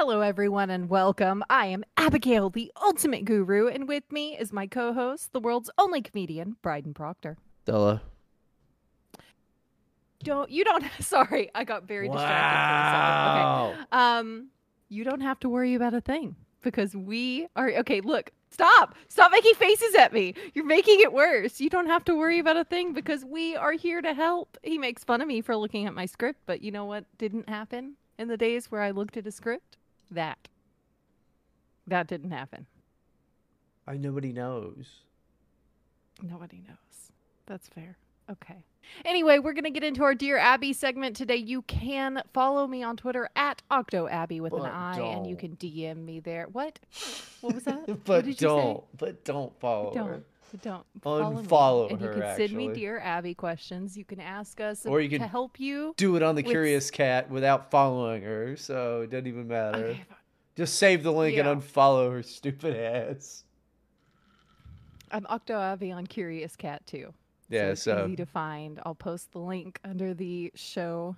Hello, everyone, and welcome. I am Abigail, the ultimate guru, and with me is my co host, the world's only comedian, Bryden Proctor. Della. Don't, you don't, sorry, I got very distracted for a second. Okay. Um, you don't have to worry about a thing because we are, okay, look, stop, stop making faces at me. You're making it worse. You don't have to worry about a thing because we are here to help. He makes fun of me for looking at my script, but you know what didn't happen in the days where I looked at a script? That. That didn't happen. I nobody knows. Nobody knows. That's fair. Okay. Anyway, we're going to get into our Dear Abby segment today. You can follow me on Twitter at OctoAbby with But an I, and you can DM me there. What? What was that? what but don't. But don't follow say? her. Don't. But Don't follow me. Unfollow And you her, can send me. Dear Abby questions. You can ask us Or you to help you. Do it on the With- Curious Cat without following her, so it doesn't even matter. Okay, Just save the link Yeah. and unfollow her stupid ass. I'm OctoAbby on Curious Cat too. Yeah, it's so easy to find. I'll post the link under the show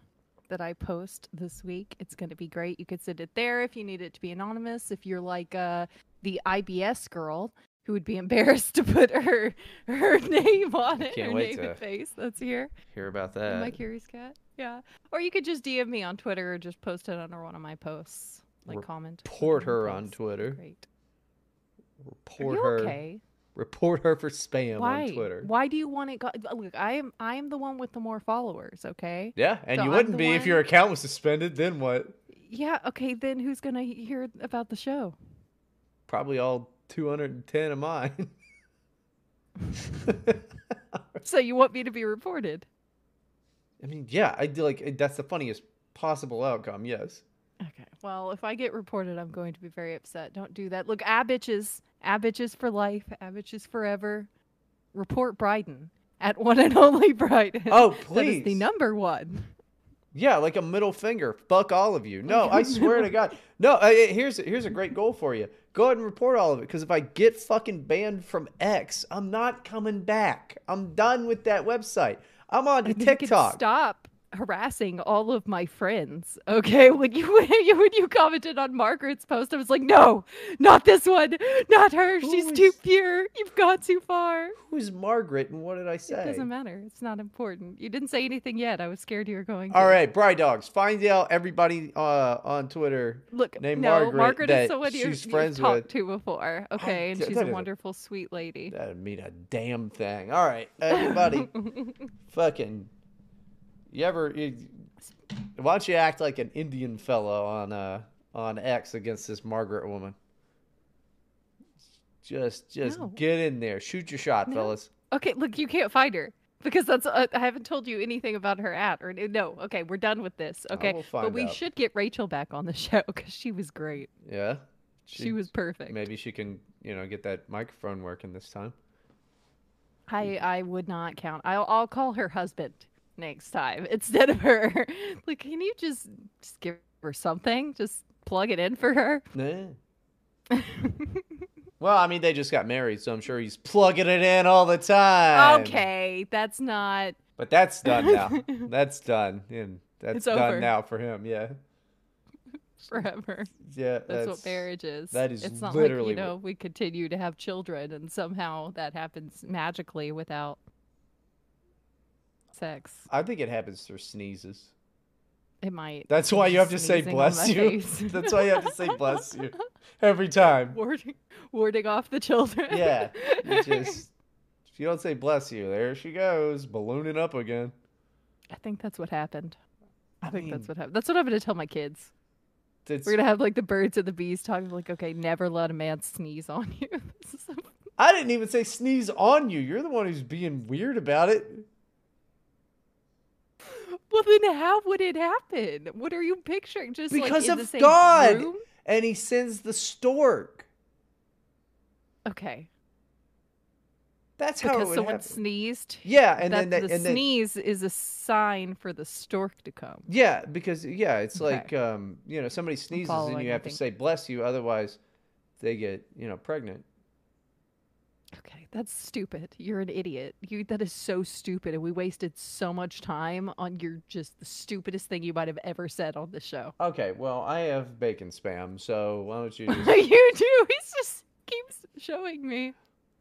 that I post this week. It's going to be great. You could send it there if you need it to be anonymous. If you're like uh, the IBS girl who would be embarrassed to put her her name on it, her name and face that's here. hear about in my that. curious cat. Yeah. Or you could just DM me on Twitter or just post it under one of my posts. Like comment. Report her on. Twitter. Great. Report Are Report you her. okay? Report her for spam Why? on Twitter. Why do you want it? Go- Look, I am I am the one with the more followers. Okay. Yeah, and So you wouldn't be if your account was suspended. Then what? Yeah. Okay. Then who's gonna hear about the show? Probably all 210 of mine. So you want me to be reported? I mean, yeah, I do like that's the funniest possible outcome. Yes. Okay. Well, if I get reported, I'm going to be very upset. Don't do that. Look, Abitches, Abitches for life, Abitches forever. Report Bryden at one and only Bryden. Oh, That is the number one. Yeah, like a middle finger. Fuck all of you. No, I swear to God. No, uh, here's here's a great goal for you. Go ahead and report all of it because if I get fucking banned from X, I'm not coming back. I'm done with that website. I'm on can TikTok. Stop harassing all of my friends. Okay, when you when you when you commented on Margaret's post, I was like, no, not this one, not her. Who She's too pure. You've gone too far. Who's Margaret and what did I say? It doesn't matter. It's not important. You didn't say anything yet. I was scared you were going. All to. right, Bry Dogs. Find out everybody uh, on Twitter. Look, named no, Margaret Margaret is someone you, you've friends talked with. to before. Okay, and she's a wonderful, sweet lady. That doesn't mean a damn thing. All right, everybody. fucking. You ever? You, why don't you act like an Indian fellow on uh on X against this Margaret woman? Just just No. get in there, shoot your shot, No. fellas. Okay, look, you can't find her because that's uh, I haven't told you anything about her at or no. Okay, we're done with this. Okay, but we out. should get Rachel back on the show because she was great. Yeah, She, was perfect. Maybe she can you know get that microphone working this time. I I would not count. I'll I'll call her husband next time instead of her. like, can you just just give her something? Just plug it in for her. Nah. Well, I mean, they just got married, so I'm sure he's plugging it in all the time. okay, that's not. But that's done now. that's done. And that's It's done over. now for him. Yeah. forever. Yeah. That's, what marriage is. that is it's not literally like, you know, we continue to have children and somehow that happens magically without sex. I think it happens through sneezes. It might. That's why you have to say bless you. That's why you have to say bless you every time. warding, warding off the children. Yeah. You just if you don't say bless you, there she goes, ballooning up again. I think that's what happened. I, I think mean- that's what happened. That's what I'm going to tell my kids. We're going to have like the birds and the bees talking like, okay, never let a man sneeze on you. This is so- I didn't even say sneeze on you. You're the one who's being weird about it. Well, then how would it happen? What are you picturing? Just like Because in of the God. room? And he sends the stork. Okay. That's how it because someone happen. sneezed. Yeah, and that then the that, and then sneeze is a sign for the stork to come. yeah, because yeah, it's Okay. like um, you know, somebody sneezes and you have to say bless you, otherwise they get you know pregnant. Okay, that's stupid. You're an idiot. You that is so stupid, and we wasted so much time on your just the stupidest thing you might have ever said on the show. Okay, well, I have bacon spam, so why don't you just you do. He just keeps showing me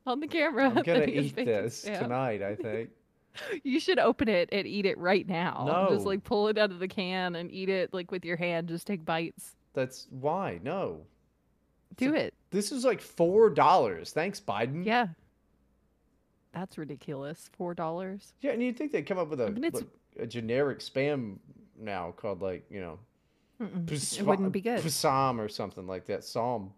on the camera. I'm gonna that he eat this spam. tonight, I think. You should open it and eat it right now. No. Just like pull it out of the can and eat it like with your hand. Just take bites. That's why. No. Do it. This is like four dollars. Thanks, Biden. Yeah. That's ridiculous. Four dollars. Yeah, and you'd think they'd come up with a mean, it's- like, a generic spam now called like, you know, It wouldn't be good. Psalm or something like that. Psalm.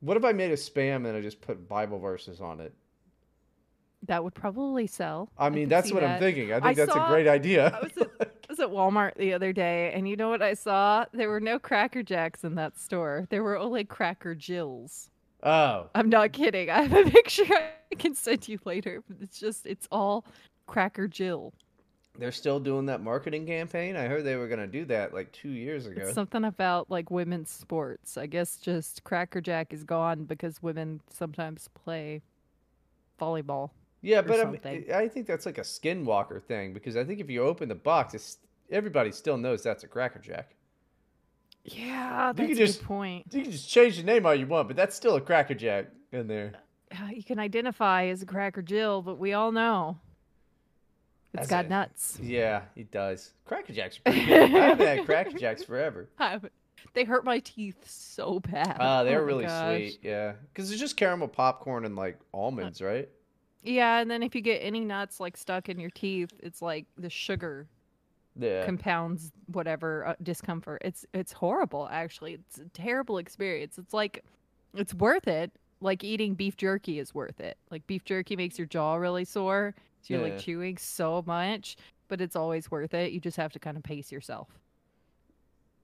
What if I made a spam and I just put Bible verses on it? That would probably sell. I mean, could that's what I'm thinking. I think I that's saw- a great idea. I was I was at Walmart the other day, and you know what I saw? There were no Cracker Jacks in that store. There were only Cracker Jills. oh, I'm not kidding. I have a picture I can send you later. But it's just, it's all Cracker Jill. they're still doing that marketing campaign. I heard they were going to do that like two years ago. It's something about like women's sports. I guess just Cracker Jack is gone because women sometimes play volleyball. Yeah, but I, mean. I think that's like a skinwalker thing because I think if you open the box, it's, everybody still knows that's a Cracker Jack. Yeah, You that's could a just- good point. You can just change the name all you want, but that's still a Cracker Jack in there. Uh, You can identify as a Cracker Jill, but we all know it's That's got it. nuts. Yeah, it does. Cracker Jacks are pretty good. I haven't had Cracker Jacks forever. They hurt my teeth so bad. Ah, they're Oh really sweet. Yeah, because it's just caramel popcorn and like almonds, right? Yeah, and then if you get any nuts like stuck in your teeth, it's like the sugar Yeah. compounds whatever uh, discomfort. It's it's horrible actually. It's a terrible experience. It's like it's worth it. Like eating beef jerky is worth it. Like beef jerky makes your jaw really sore. So you're Yeah. like chewing so much, but it's always worth it. You just have to kind of pace yourself.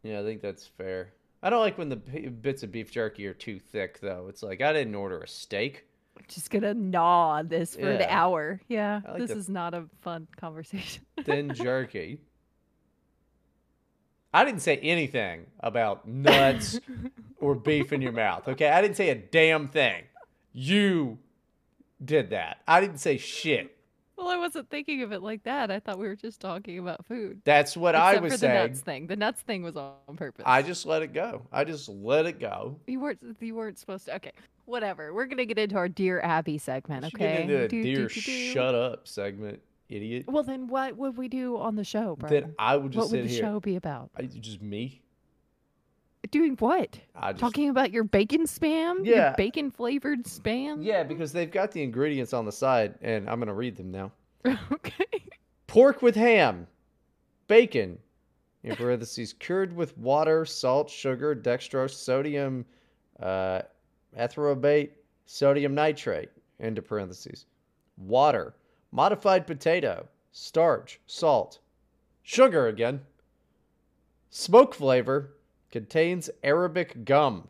yeah, I think that's fair. I don't like when the bits of beef jerky are too thick, though. It's like I didn't order a steak. I'm just gonna gnaw on this for an hour. Yeah, like this the- is not a fun conversation. Thin jerky. I didn't say anything about nuts or beef in your mouth. Okay, I didn't say a damn thing. You did that. I didn't say shit. well, I wasn't thinking of it like that. I thought we were just talking about food. That's what I Except was for saying. the nuts thing. The nuts thing was on purpose. I just let it go. I just let it go. You weren't. You weren't supposed to. Okay, whatever. We're gonna get into our Dear Abby segment. Okay. Get into a Do, dear do, do, do. shut up segment, idiot. Well, then what would we do on the show, bro? Then I would just sit here. what would the here. show be about? I, just me. Doing what? I just Talking about your bacon spam? Yeah. Your bacon flavored spam? yeah, because they've got the ingredients on the side, and I'm gonna read them now. okay. Pork with ham, bacon, in parentheses, cured with water, salt, sugar, dextrose, sodium, uh, erythorbate, sodium nitrate, into parentheses, water, modified potato, starch, salt, sugar again, smoke flavor, contains Arabic gum.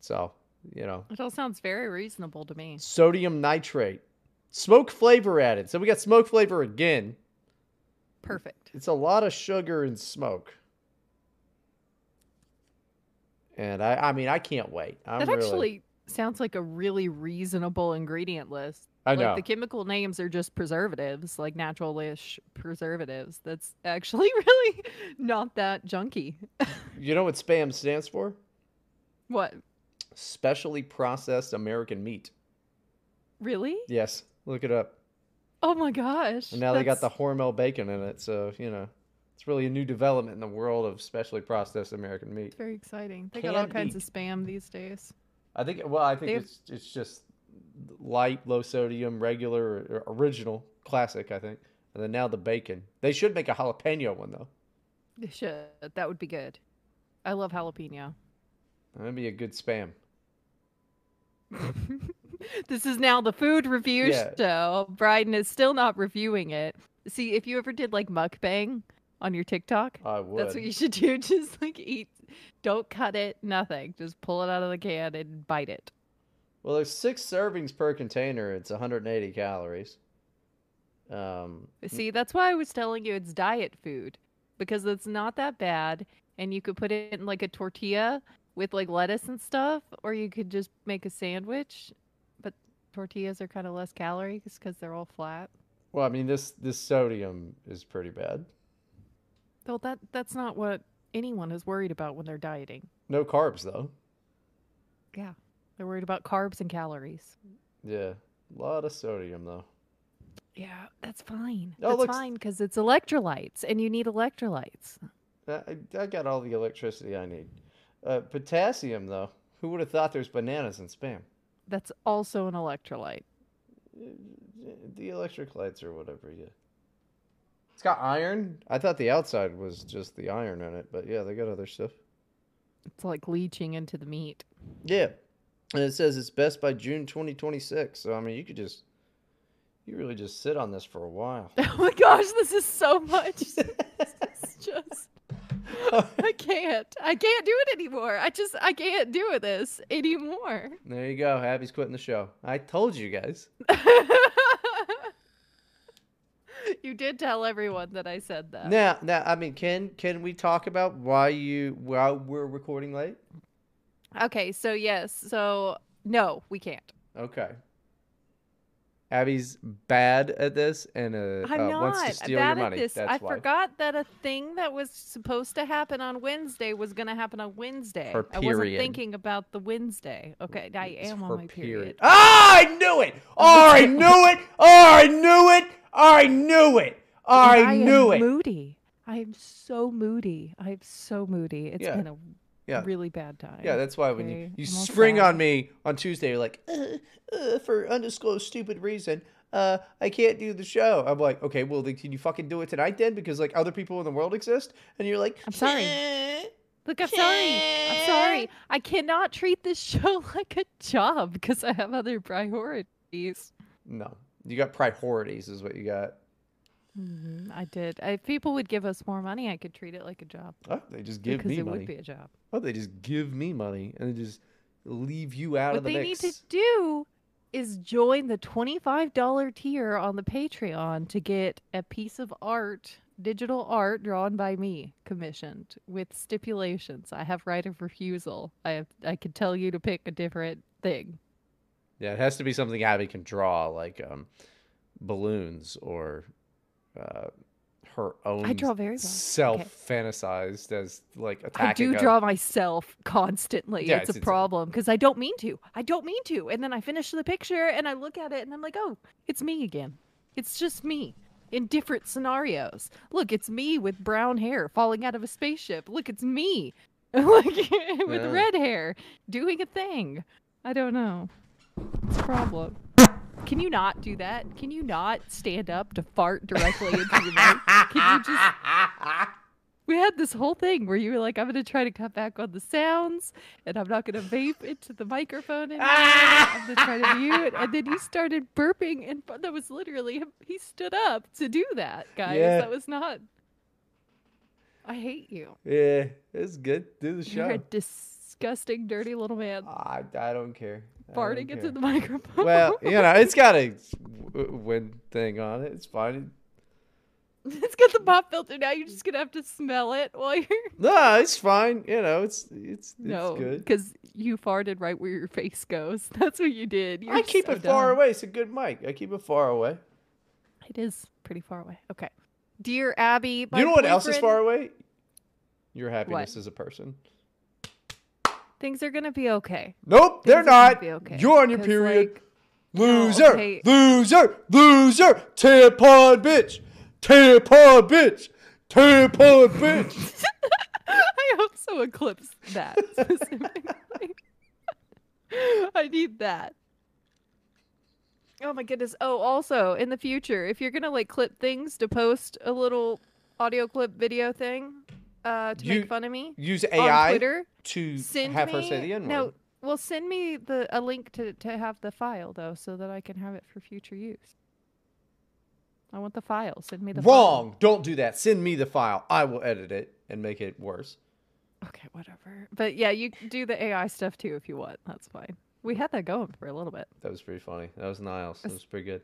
So, you know, It all sounds very reasonable to me. sodium nitrate, smoke flavor added. So we got smoke flavor again. Perfect. It's a lot of sugar and smoke. And I, I mean, I can't wait. I'm that really, actually sounds like a really reasonable ingredient list. I like the chemical names are just preservatives, like natural-ish preservatives. That's actually really not that junky. You know what SPAM stands for? what? Specially processed American meat. Really? Yes, look it up. Oh my gosh. And now they got the Hormel bacon in it, so you know, it's really a new development in the world of specially processed American meat. very exciting. They got all kinds meat. of spam these days. I think. Well, I think have- it's it's just light, low sodium, regular, or original, classic. I think, and then now the bacon. They should make a jalapeno one though. They should. That would be good. I love jalapeno. That'd be a good spam. this is now the food review Yeah. show. Bryden is still not reviewing it. See, if you ever did like mukbang on your TikTok, I would. that's what you should do. Just like eat. Don't cut it, nothing. Just pull it out of the can and bite it. Well, there's six servings per container. It's 180 calories. Um, See, that's why I was telling you it's diet food because it's not that bad and you could put it in like a tortilla with like lettuce and stuff, or you could just make a sandwich. But tortillas are kind of less calories because they're all flat. Well, I mean this this sodium is pretty bad. Well, that that's not what anyone is worried about when they're dieting. No carbs though. Yeah, they're worried about carbs and calories. Yeah, a lot of sodium though. Yeah, that's fine. Oh, that's looks- fine because it's electrolytes, and you need electrolytes. I, I got all the electricity I need. Uh, potassium though. Who would have thought there's bananas in spam? That's also an electrolyte. The electric lights or whatever. Yeah. It's got iron. I thought the outside was just the iron in it, but yeah, they got other stuff. It's like leaching into the meat. Yeah. And it says it's best by June 2026. So, I mean, you could just, you really just sit on this for a while. Oh my gosh, this is so much. it's just I can't. I can't do it anymore. I just I can't do this anymore. there you go. Abby's quitting the show. I told you guys. you did tell everyone that I said that. Now, now, I mean, can can we talk about why you why we're recording late? Okay, so yes. So no, we can't. Okay. Abby's bad at this and uh, I'm uh, not wants to steal bad your money. at this. That's I why. forgot that a thing that was supposed to happen on Wednesday was going to happen on Wednesday. Her I wasn't thinking about the Wednesday. Okay, I It's am on my period. Ah, I knew it. Oh, I knew it. Oh, I knew it. I knew it. I am knew it. Moody. I am so moody. I'm so moody. It's Yeah. been a Yeah. really bad time. Yeah, that's why when you, Okay, you I'm spring on me on Tuesday, you're like, uh, uh, for undisclosed stupid reason, uh, I can't do the show. I'm like, okay, well, then can you fucking do it tonight then? Because like other people in the world exist, and you're like, I'm sorry. Look, I'm sorry. I'm sorry. I cannot treat this show like a job because I have other priorities. No, you got priorities, is what you got. Mhm, I did. If people would give us more money, I could treat it like a job Oh, they just give because me it money. would be a job. Oh, they just give me money and they just leave you out what of the mix. What they need to do is join the $25 tier on the Patreon to get a piece of art, digital art drawn by me, commissioned with stipulations. I have right of refusal. I have I could tell you to pick a different thing. Yeah, it has to be something Abby can draw, like um, balloons or uh, her own I draw very well. self Okay. fantasized as like attacking. I do a- draw myself constantly. Yeah, it's, it's- a problem because I don't mean to. I don't mean to. And then I finish the picture and I look at it and I'm like, oh, it's me again. It's just me in different scenarios. Look, it's me with brown hair falling out of a spaceship. Look, it's me like with Yeah. red hair doing a thing. I don't know. It's a problem. Can you not do that? Can you not stand up to fart directly into the mic? Can you just we had this whole thing where you were like, I'm going to try to cut back on the sounds and I'm not going to vape into the microphone anymore. I'm going to try to mute. And then you started burping, and that was literally him. He stood up to do that, guys. Yeah. That was not. I hate you. Yeah, it's good. Do the You're a show. Disgusting, dirty little man ah, I, I don't care. I don't farting into care. the microphone. Well, you know, it's got a wind thing on it. It's fine. it's got the pop filter now. You're just to have to smell it while you're. No, it's fine. You know, it's it's it's No, good. because you farted right where your face goes. That's what you did. You're I keep so it far dumb. away. It's a good mic. I keep it far away. It is pretty far away. Okay. Dear Abby, you know what else is far away? Your happiness as a person. Things are gonna be okay. Nope, they're Things gonna not. be okay. You're on your period. like, loser, okay. loser, loser, tampon bitch, tampon bitch, tampon bitch. I hope someone clips that specifically. I need that. Oh my goodness. Oh, also in the future, if you're gonna like clip things to post a little audio clip video thing, uh, to You- make fun of me Use AI Twitter, to send have me her say the N word. no. Well, send me the a link to to have the file though, so that I can have it for future use. I want the file. Send me the file. Wrong. Don't do that. Send me the file. I will edit it and make it worse. Okay, whatever. But yeah, you can do the AI stuff too if you want. That's fine. We had that going for a little bit. That was pretty funny. That was Niles. That was pretty good.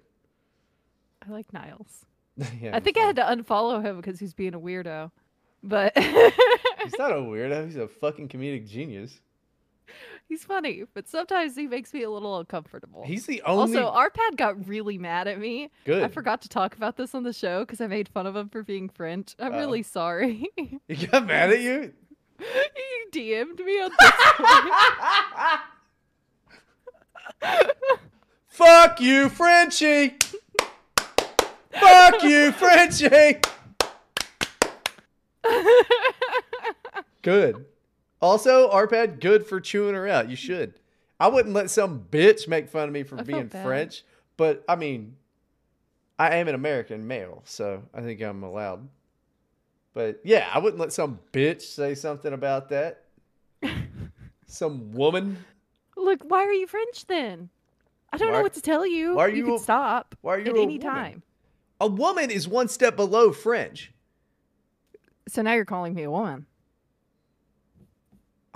I like Niles. yeah, I think I had to unfollow him because he's being a weirdo. But He's not a weirdo. He's a fucking comedic genius. He's funny, but sometimes he makes me a little uncomfortable. He's the only. Also, Arpad got really mad at me. Good. I forgot to talk about this on the show because I made fun of him for being French. I'm Oh. really sorry. he got mad at you. he DM'd me on Discord. Fuck you, Frenchie. Fuck you, Frenchie. Good. Also, Arpad, good for chewing her out. You should. I wouldn't let some bitch make fun of me for I being. French, but I mean, I am an American male, so I think I'm allowed. But yeah, I wouldn't let some bitch say something about that. some woman. Look, why are you French then? I don't Why- know what to tell you. why are you you can a- stop why are you at a any woman? time. A woman is one step below French. So now you're calling me a woman.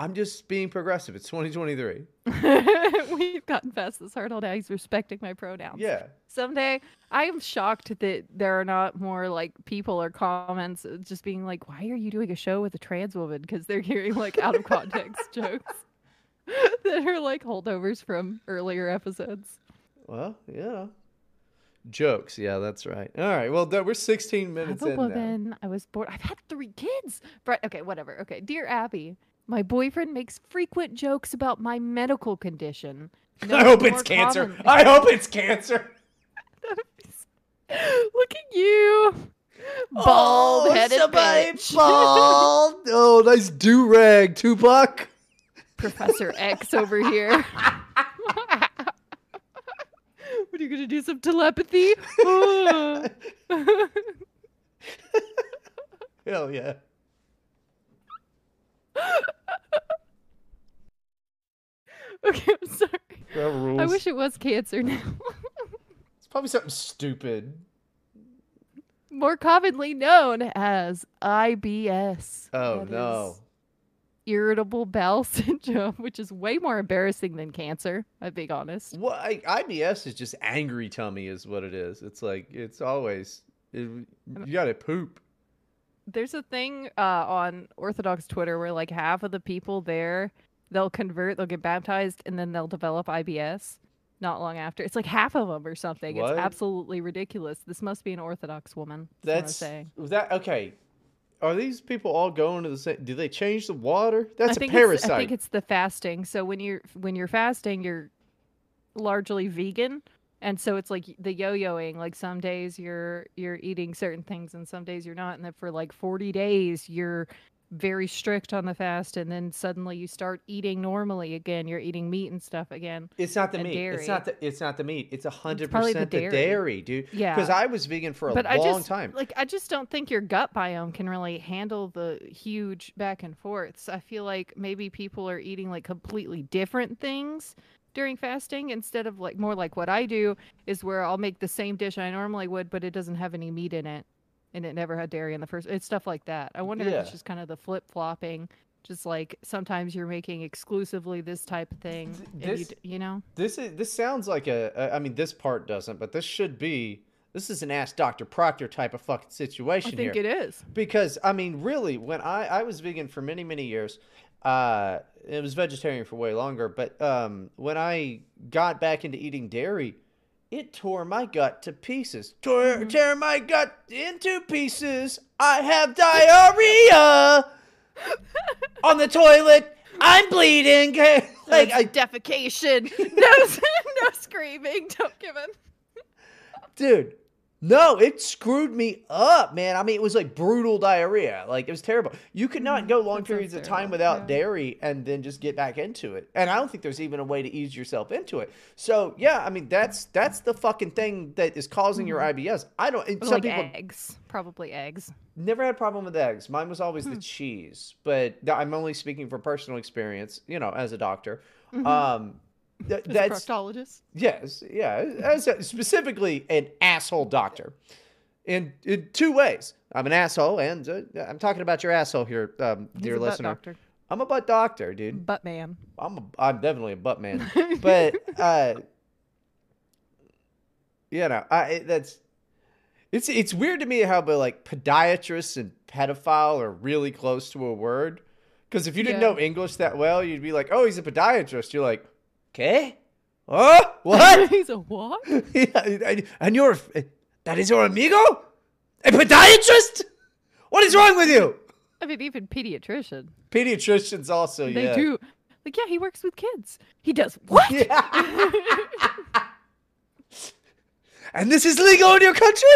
I'm just being progressive. It's 2023. We've gotten past this hurdle now. He's respecting my pronouns. Yeah. Someday, I am shocked that there are not more like people or comments just being like, "Why are you doing a show with a trans woman?" Because they're hearing like out of context jokes that are like holdovers from earlier episodes. Well, yeah. Jokes. Yeah, that's right. All right. Well, we're 16 minutes I'm a in now. woman. I was born. I've had three kids. Okay. Whatever. Okay. Dear Abby, my boyfriend makes frequent jokes about my medical condition. I hope it's cancer. I hope it's cancer. Look at you. Oh, bald headed bitch. bald. Oh, nice do rag, Tupac. Professor X over here. what are you gonna do? Some telepathy? Hell yeah. okay, I'm sorry. That rules. I wish it was cancer now. it's probably something stupid. More commonly known as IBS. Oh That no. Irritable bowel syndrome, which is way more embarrassing than cancer, I'm being honest. Well, I, IBS is just angry tummy, is what it is. It's like it's always it, you got to poop. There's a thing uh, on Orthodox Twitter where like half of the people there they'll convert, they'll get baptized, and then they'll develop IBS not long after. It's like half of them or something. What? It's absolutely ridiculous. This must be an Orthodox woman. That's, what I'm saying. that. Okay, are these people all going to the same? Do they change the water? That's a parasite. I think it's the fasting. So when you're when you're fasting, you're largely vegan, and so it's like the yo-yoing. Like some days you're you're eating certain things, and some days you're not. And then for like 40 days, you're very strict on the fast, and then suddenly you start eating normally again. You're eating meat and stuff again. It's not the meat. It's not the. It's not the meat. It's a hundred percent the dairy. dairy, dude. Yeah. Because I was vegan for a but long I just time. like I just don't think your gut biome can really handle the huge back and forths. I feel like maybe people are eating like completely different things during fasting instead of like more like what I do is where I'll make the same dish I normally would, but it doesn't have any meat in it, and it never had dairy in the first. It's stuff like that. I wonder if it's just kind of the flip flopping. Just like sometimes you're making exclusively this type of thing, you, this- d- you know. This is this sounds like a, a. I mean, this part doesn't, but this should be. This is an Ask Dr. Proctor type of fucking situation. I think here. it is. because I mean, really, when I I was vegan for many many years, uh, it was vegetarian for way longer. But um, when I got back into eating dairy, it tore my gut to pieces. Tore Mm-hmm. tear my gut into pieces. I have diarrhea on the toilet. I'm bleeding. like Like I, defecation. no, no screaming. Don't give in. dude. No, it screwed me up, man. I mean, it was like brutal diarrhea. Like it was terrible. You could not go long periods of time without yeah. dairy and then just get back into it. And I don't think there's even a way to ease yourself into it. So yeah, I mean that's that's the fucking thing that is causing your IBS. I don't. Some like people eggs, probably eggs. never had a problem with eggs. Mine was always Hmm. the cheese. But I'm only speaking from personal experience. You know, as a doctor. Mm-hmm. Um, th- As a that's proctologist. Yes, yeah, as a, specifically an asshole doctor. In in two ways, I'm an asshole, and uh, I'm talking about your asshole here, um, dear listener. doctor. I'm a butt doctor, dude. Butt man. I'm a, I'm definitely a butt man, but uh, you know, I that's it's it's weird to me how but like podiatrist and pedophile are really close to a word Because if you didn't Yeah. know English that well, you'd be like, "Oh, he's a podiatrist." You're like, "Okay, huh? What? He's a what? Yeah, and you're that is your amigo, a podiatrist? What is wrong with you?" I mean, even pediatrician. Pediatricians also, They yeah. They do. Like, yeah, he works with kids. He does what? Yeah. and this is legal in your country?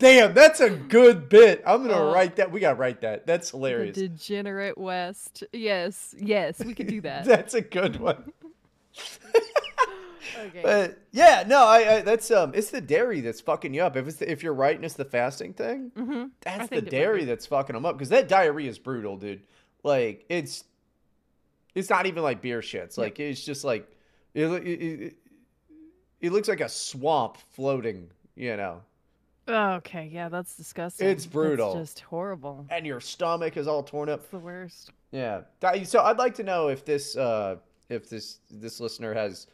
Damn, that's a good bit. I'm gonna Uh, write that. We gotta write that. That's hilarious. degenerate West. Yes, yes, we could do that. That's a good one. okay. But yeah, no, I, I that's um, it's the dairy that's fucking you up. If it's the, if you're right and it's the fasting thing, hmm that's the dairy that's fucking them up because that diarrhea is brutal, dude. Like it's it's not even like beer shits. Like it's just like it, it, it, it looks like a swamp floating, you know. Okay, yeah, that's disgusting. It's brutal. That's just horrible. And your stomach is all torn up. It's the worst. Yeah. So I'd like to know if this uh if this this listener has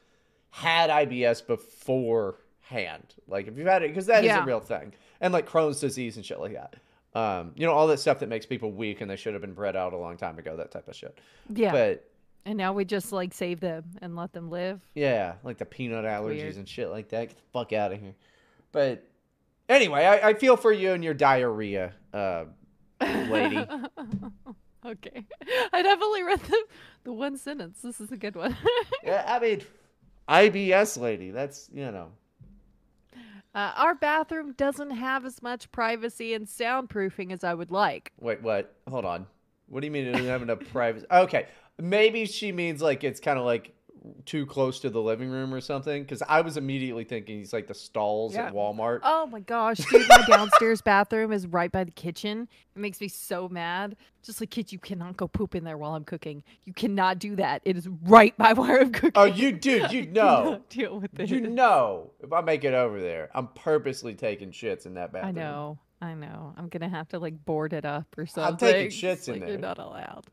had IBS beforehand. Like if you've had it because that is Yeah. a real thing. And like Crohn's disease and shit like that. Um, you know, all that stuff that makes people weak and they should have been bred out a long time ago, that type of shit. Yeah. But and now we just like save them and let them live. yeah, like the peanut allergies Weird. and shit like that. Get the fuck out of here. But anyway, I, I feel for you and your diarrhea, uh lady. okay. I definitely read the the one sentence. This is a good one. yeah, I mean IBS lady, that's you know. uh, our bathroom doesn't have as much privacy and soundproofing as I would like. Wait, what? Hold on. What do you mean it doesn't have enough privacy? Okay, maybe she means like it's kind of like too close to the living room or something. Because I was immediately thinking he's like the stalls Yeah. at Walmart. Oh my gosh, dude, my downstairs bathroom is right by the kitchen. It makes me so mad. Just like kids, you cannot go poop in there while I'm cooking. You cannot do that. It is right by where I'm cooking. Oh, you dude, you know, deal with it. you know. If I make it over there, I'm purposely taking shits in that bathroom. I know. I know. I'm gonna have to like board it up or something. I'm taking It's shits in like, there. You're not allowed.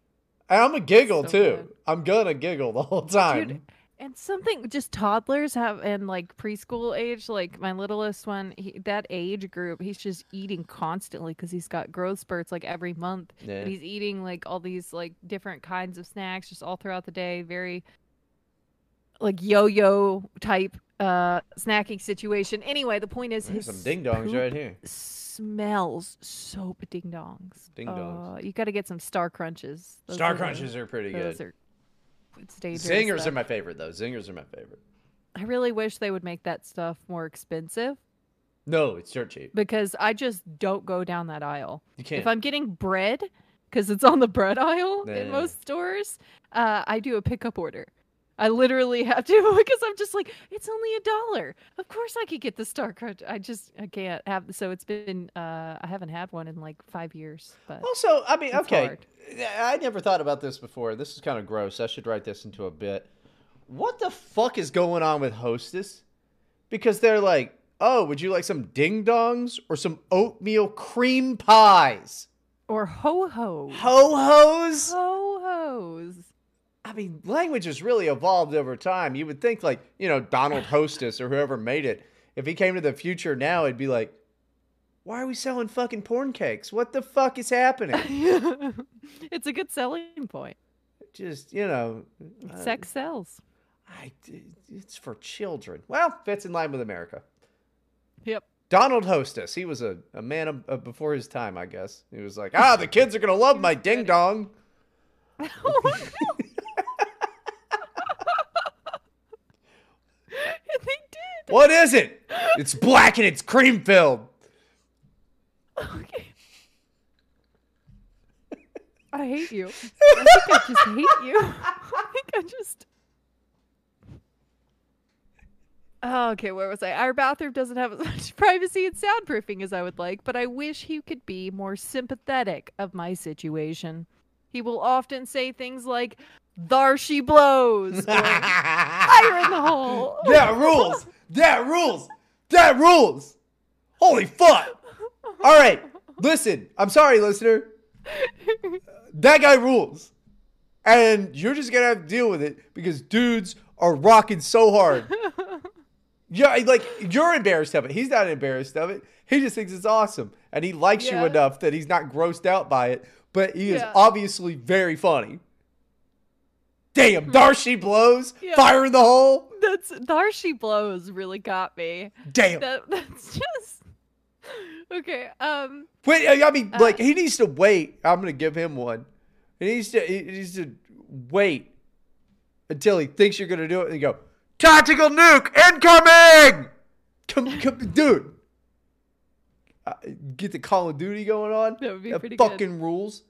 And I'm a giggle So too. bad. I'm gonna giggle the whole time. Dude, and something just toddlers have and like preschool age, like my littlest one, he, that age group, he's just eating constantly because he's got growth spurts like every month. Yeah. And he's eating like all these like different kinds of snacks just all throughout the day. Very like yo-yo type uh snacking situation. Anyway, the point is There's his some ding dongs right here. Smells soap ding dongs. Ding dongs. Uh, you got to get some star crunches. Those Star are crunches are pretty Those good. are it's. Zingers stuff. are my favorite though. Zingers are my favorite. I really wish they would make that stuff more expensive No, it's dirt cheap. because I just don't go down that aisle. You can't. If I'm getting bread, because it's on the bread aisle Yeah. in most stores, uh, I do a pickup order. I literally have to because I'm just like, it's only a dollar. Of course I could get the Star Crunch. I just I can't have. So it's been uh, I haven't had one in like five years. But Also, I mean, okay. hard. I never thought about this before. This is kind of gross. I should write this into a bit. What the fuck is going on with Hostess? Because they're like, oh, would you like some ding dongs or some oatmeal cream pies? or ho hos. Ho hos? Ho hos. I mean, language has really evolved over time. You would think, like, you know, Donald Hostess or whoever made it, if he came to the future now, it'd be like, why are we selling fucking porn cakes? What the fuck is happening? it's a good selling point. Just, you know. uh, Sex sells. I, it's for children. Well, fits in line with America. Yep. Donald Hostess, he was a, a man of, uh, before his time, I guess. He was like, ah, the kids are going to love my ding dong. And they did. What is it? It's black and it's cream filled. Okay. I hate you. I think I just hate you. I think I just. Oh, okay, where was I? Our bathroom doesn't have as much privacy and soundproofing as I would like, but I wish he could be more sympathetic of my situation. He will often say things like, "Thar she blows," "Fire in the hole." That rules. That rules. That rules. Holy fuck. All right. Listen, I'm sorry, listener. That guy rules. And you're just going to have to deal with it because dudes are rocking so hard. Yeah, like you're embarrassed of it. He's not embarrassed of it. He just thinks it's awesome, and he likes Yeah. you enough that he's not grossed out by it. But he is obviously very funny. Damn, Darcy blows, Yeah. fire in the hole. That's Darcy blows really got me. Damn. That that's just okay. Um, Wait, I mean, Uh, like he needs to wait. I'm gonna give him one. He needs to. He needs to wait until he thinks you're gonna do it, and go tactical nuke incoming. Come, come, dude. Uh, get the Call of Duty going on. That would be That pretty good. fucking rules.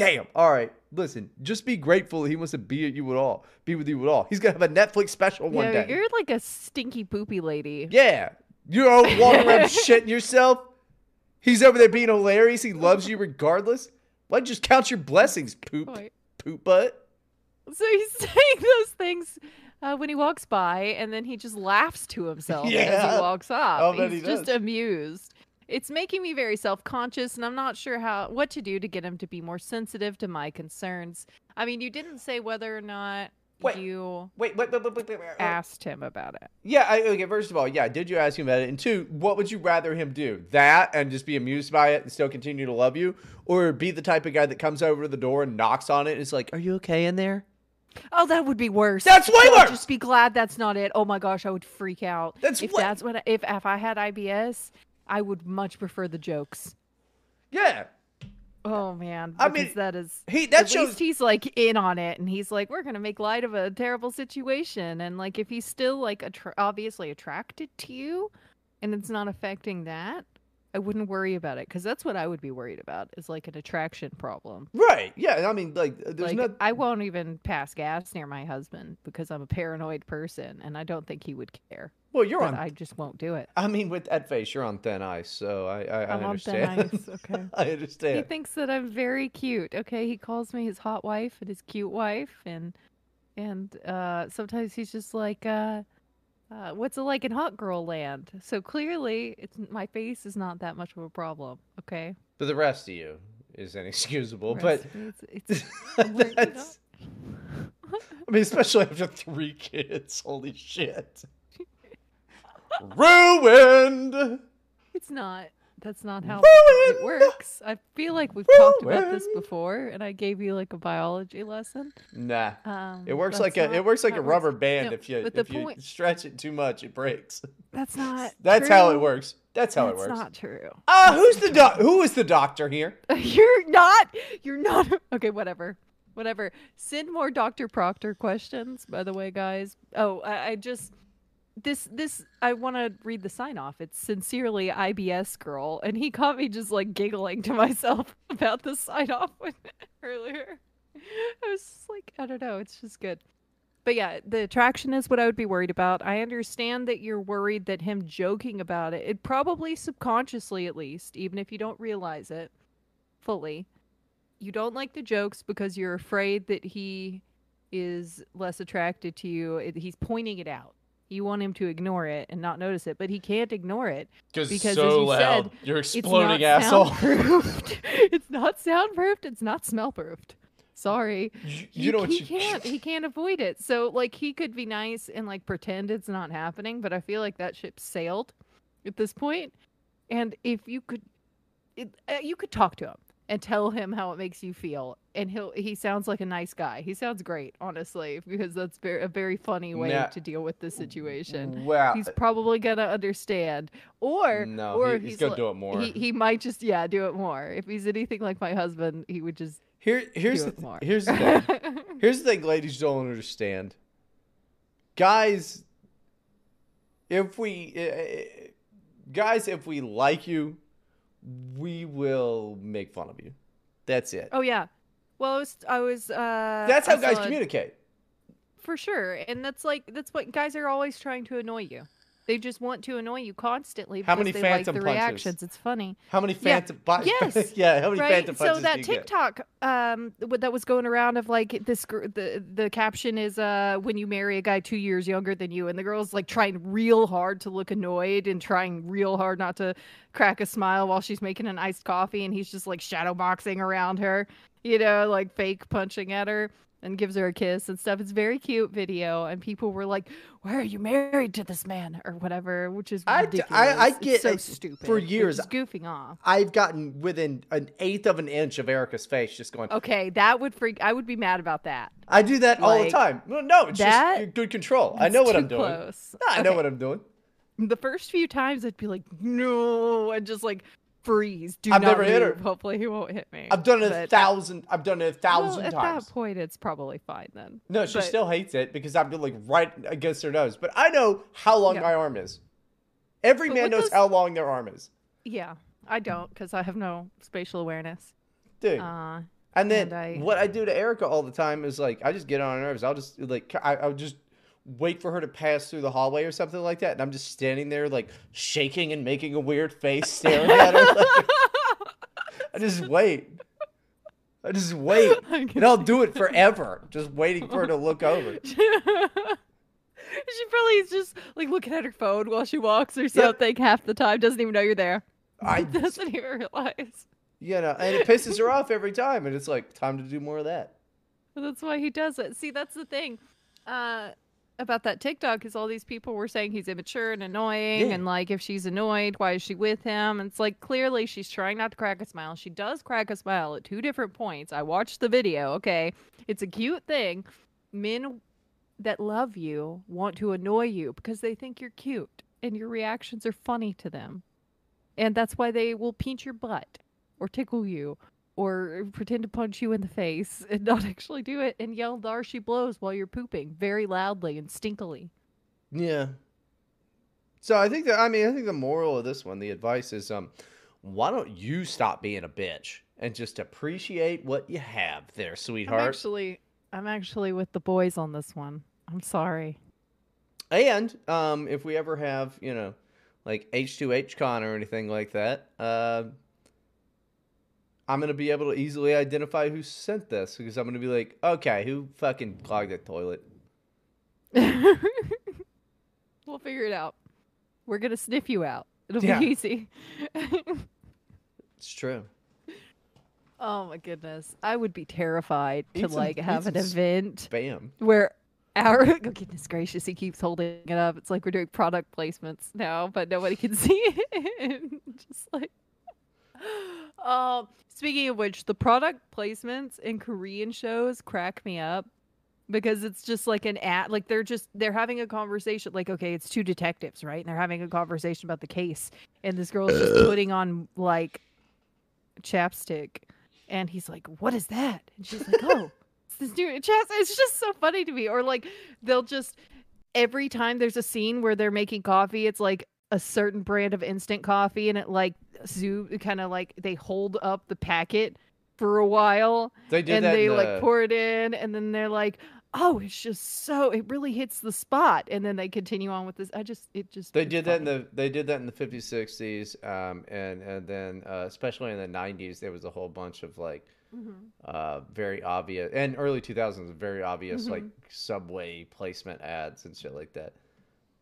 Damn. All right. Listen, just be grateful he wants to be at you at all. Be with you at all. He's gonna have a Netflix special one yeah, day. you're like a stinky poopy lady. Yeah. You're all walking around shitting yourself. He's over there being hilarious. He loves you regardless. Why don't you just count your blessings, poop, Boy. poop butt? So he's saying those things uh, when he walks by, and then he just laughs to himself as Yeah. he walks off. I'll he's he just amused. It's making me very self-conscious, and I'm not sure how what to do to get him to be more sensitive to my concerns. I mean, you didn't say whether or not Wait. you Wait, wait, wait, wait, asked him about it. Yeah, I, okay, first of all, yeah, did you ask him about it? And two, what would you rather him do? That and just be amused by it and still continue to love you? Or be the type of guy that comes over to the door and knocks on it and is like, Are you okay in there? Oh, that would be worse. That's way worse! Just be glad that's not it. Oh my gosh, I would freak out. That's if way- that's what I, if if I had IBS, I would much prefer the jokes. Yeah. Oh man, I mean, that is He that at shows least he's like in on it, and he's like, we're gonna make light of a terrible situation, and like if he's still like attra- obviously attracted to you, and it's not affecting that, I wouldn't worry about it because that's what I would be worried about is like an attraction problem. Right. Yeah. I mean, like, there's like no. I won't even pass gas near my husband because I'm a paranoid person, and I don't think he would care. Well, you're But on. I just won't do it. I mean, with that face, you're on thin ice, so I, I, I I'm on thin understand. ice, okay. I understand. He thinks that I'm very cute. Okay, he calls me his hot wife and his cute wife, and and uh, sometimes he's just like, uh, uh, "What's it like in hot girl land?" So clearly, it's my face is not that much of a problem. Okay, But the rest of you is inexcusable. But it's, it's I'm worried, you know? that's. I mean, especially after three kids. Holy shit. Ruined. it's not. That's not how it works. I feel like we've talked about this before, and I gave you like a biology lesson. Nah. Um, It works like a it works like a rubber band. No, if you if you stretch it too much, it breaks. That's not. That's how it works. That's how That's it works. not true. Ah, who's the doc? Who is the doctor here? You're not. You're not. Okay, whatever. Whatever. Send more Dr. Proctor questions, by the way, guys. Oh, I, I just this this I want to read the sign off. It's sincerely IBS girl, and he caught me just like giggling to myself about the sign off earlier. I was just like, I don't know. It's just good. But yeah, the attraction is what I would be worried about. I understand that you're worried that him joking about it, it probably subconsciously at least, even if you don't realize it fully, you don't like the jokes because you're afraid that he is less attracted to you. He's pointing it out. You want him to ignore it and not notice it, but he can't ignore it because, so as you said, You're it's not soundproofed. it's not soundproofed. It's not smellproofed. Sorry You, he, you know what he you can't he can't avoid it so like he could be nice and like pretend it's not happening but i feel like that ship sailed at this point. point and if you could it, uh, you could talk to him and tell him how it makes you feel and he'll he sounds like a nice guy he sounds great honestly because that's very, a very funny way Nah. to deal with the situation Wow. he's probably gonna understand or No, or he- he's he's gonna do it more. he, he might just yeah do it more if he's anything like my husband he would just Here, here's do the it th- more. here's the thing. Here's the thing, ladies don't understand. Guys, if we, uh, guys, if we like you, we will make fun of you. That's it. Oh yeah. Well, I was, I was uh That's how guys communicate. For sure. And that's like that's what guys are always trying to annoy you. They just want to annoy you constantly How because many they phantom like the punches? reactions. It's funny. How many Yeah. phantom? bu- Yes. yeah. How many right? phantom punches So that do you get? TikTok um that was going around of like this the the caption is uh when you marry a guy 2 years younger than you and the girl's like trying real hard to look annoyed and trying real hard not to crack a smile while she's making an iced coffee and he's just like shadow boxing around her, you know, like fake punching at her and gives her a kiss and stuff. It's very cute video, and people were like, "Why are you married to this man?" or whatever, which is I- ridiculous. I- I It's get- so I- stupid for years, goofing off. I've gotten within an eighth of an inch of Erica's face, just going. Okay, that would freak. I would be mad about that. I do that all the time. No, no, it's that- just good control. I know what I'm doing. Close. No, I know what I'm doing. The first few times, I'd be like, "No," and just like freeze. Do I've not never hit her. Hopefully, he won't hit me. I've done it a thousand. I've done it a Well, thousand at times. that point, it's probably fine then. No, she But- still hates it because I'm like right against her nose. But I know how long Yeah. my arm is. Every But man knows does- how long their arm is, Yeah, I don't because I have no spatial awareness. dude. Uh, and then and I- what I do to Erica all the time is like I just get on her nerves. I'll just like I, I'll just wait for her to pass through the hallway or something like that, and I'm just standing there like shaking and making a weird face, staring at her. like- I just wait. I just wait, I and I'll do it forever, just waiting for her to look over. she probably is just like looking at her phone while she walks or something half the time. Doesn't even know you're there. I doesn't even realize. You know, and it pisses her off every time, and it's like time to do more of that. That's why he does it. See, that's the thing uh, about that TikTok is all these people were saying he's immature and annoying, Yeah. and like if she's annoyed, why is she with him? And it's like clearly she's trying not to crack a smile. She does crack a smile at two different points. I watched the video. Okay, it's a cute thing. Men that love you want to annoy you because they think you're cute and your reactions are funny to them, and that's why they will pinch your butt or tickle you or pretend to punch you in the face and not actually do it and yell "There she blows" while you're pooping very loudly and stinkily. Yeah. So I think that I mean I think the moral of this one, the advice is um, why don't you stop being a bitch and just appreciate what you have there, I'm sweetheart. actually, I'm actually with the boys on this one. I'm sorry. And um, if we ever have you know, like H two H con or anything like that, uh, I'm gonna be able to easily identify who sent this because I'm gonna be like, okay, who fucking clogged that toilet? we'll figure it out. We're gonna sniff you out. It'll Yeah. be easy. It's true. oh my goodness, I would be terrified to some- like eat have an event Bam. where our oh, goodness gracious, he keeps holding it up. It's like we're doing product placements now, but nobody can see it. Just like, um, speaking of which, the product placements in Korean shows crack me up because it's just like an ad. Like they're just they're having a conversation. Like okay, it's two detectives, right? And they're having a conversation about the case, and this girl's just putting on like chapstick, and he's like, "What is that?" And she's like, "Oh." it's This new chapstick. It's just so funny to me. Or like they'll just every time there's a scene where they're making coffee, it's like a certain brand of instant coffee, and it like zoom kind of like they hold up the packet for a while, They did and they in like pour it in, and then they're like, "Oh, it's just so it really hits the spot," and then they continue on with this. I just it just They did that in the they did that in the 50s, 60s, um, and and then uh, especially in the 90s, there was a whole bunch of like Mhm. uh, very obvious and early 2000s, very obvious like Mhm. subway placement ads and shit like that.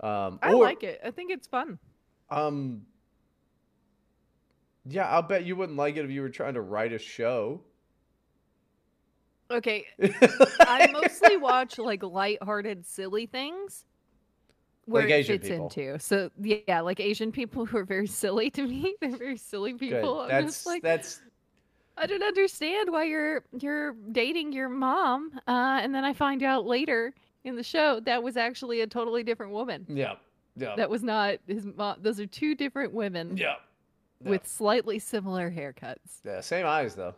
Um, I or, like it. I think it's fun. Um, yeah, I'll bet you wouldn't like it if you were trying to write a show. Okay, I mostly watch like lighthearted, silly things where Like it Asian fits people. into. So yeah, like Asian people who are very silly to me. They're very silly people. I'm That's just like, that's I don't understand why you're you're dating your mom, uh, and then I find out later in the show that was actually a totally different woman. yeah, yeah, That was not his mom. Those are two different women yeah. yeah. with slightly similar haircuts. yeah, same eyes though.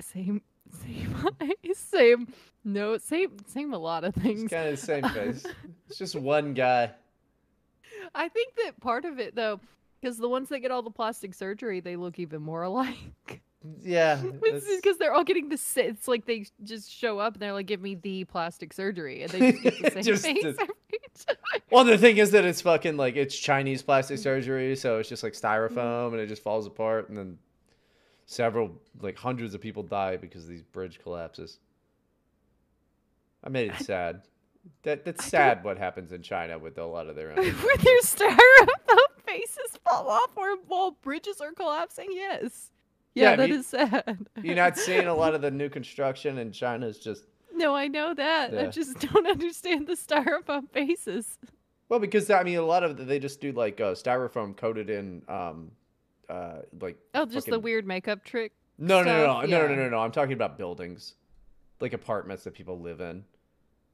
Same, same eyes, same. No, same, same. A lot of It's things. kind of the same face. it's just one guy. I think that part of it though, because the ones that get all the plastic surgery, they look even more alike. Yeah, because they're all getting the It's like they just show up and they're like, "Give me the plastic surgery," and they just get the same Just face every time. Well, the thing is that it's fucking like it's Chinese plastic surgery, so it's just like styrofoam and it just falls apart, and then several, like hundreds of people die because these bridge collapses. I made it sad. That that's sad what happens in China with a lot of their own. With their styrofoam faces fall off or while bridges are collapsing? Yes. Yeah, yeah that you, is sad. you're not seeing a lot of the new construction in China is just No, I know that. Yeah. I just don't understand the styrofoam faces. Well, because I mean, a lot of they just do like uh, styrofoam coated in, um, uh, like oh, just fucking... the weird makeup trick. No, no, no, no, yeah. no, no, no, no. I'm talking about buildings, like apartments that people live in.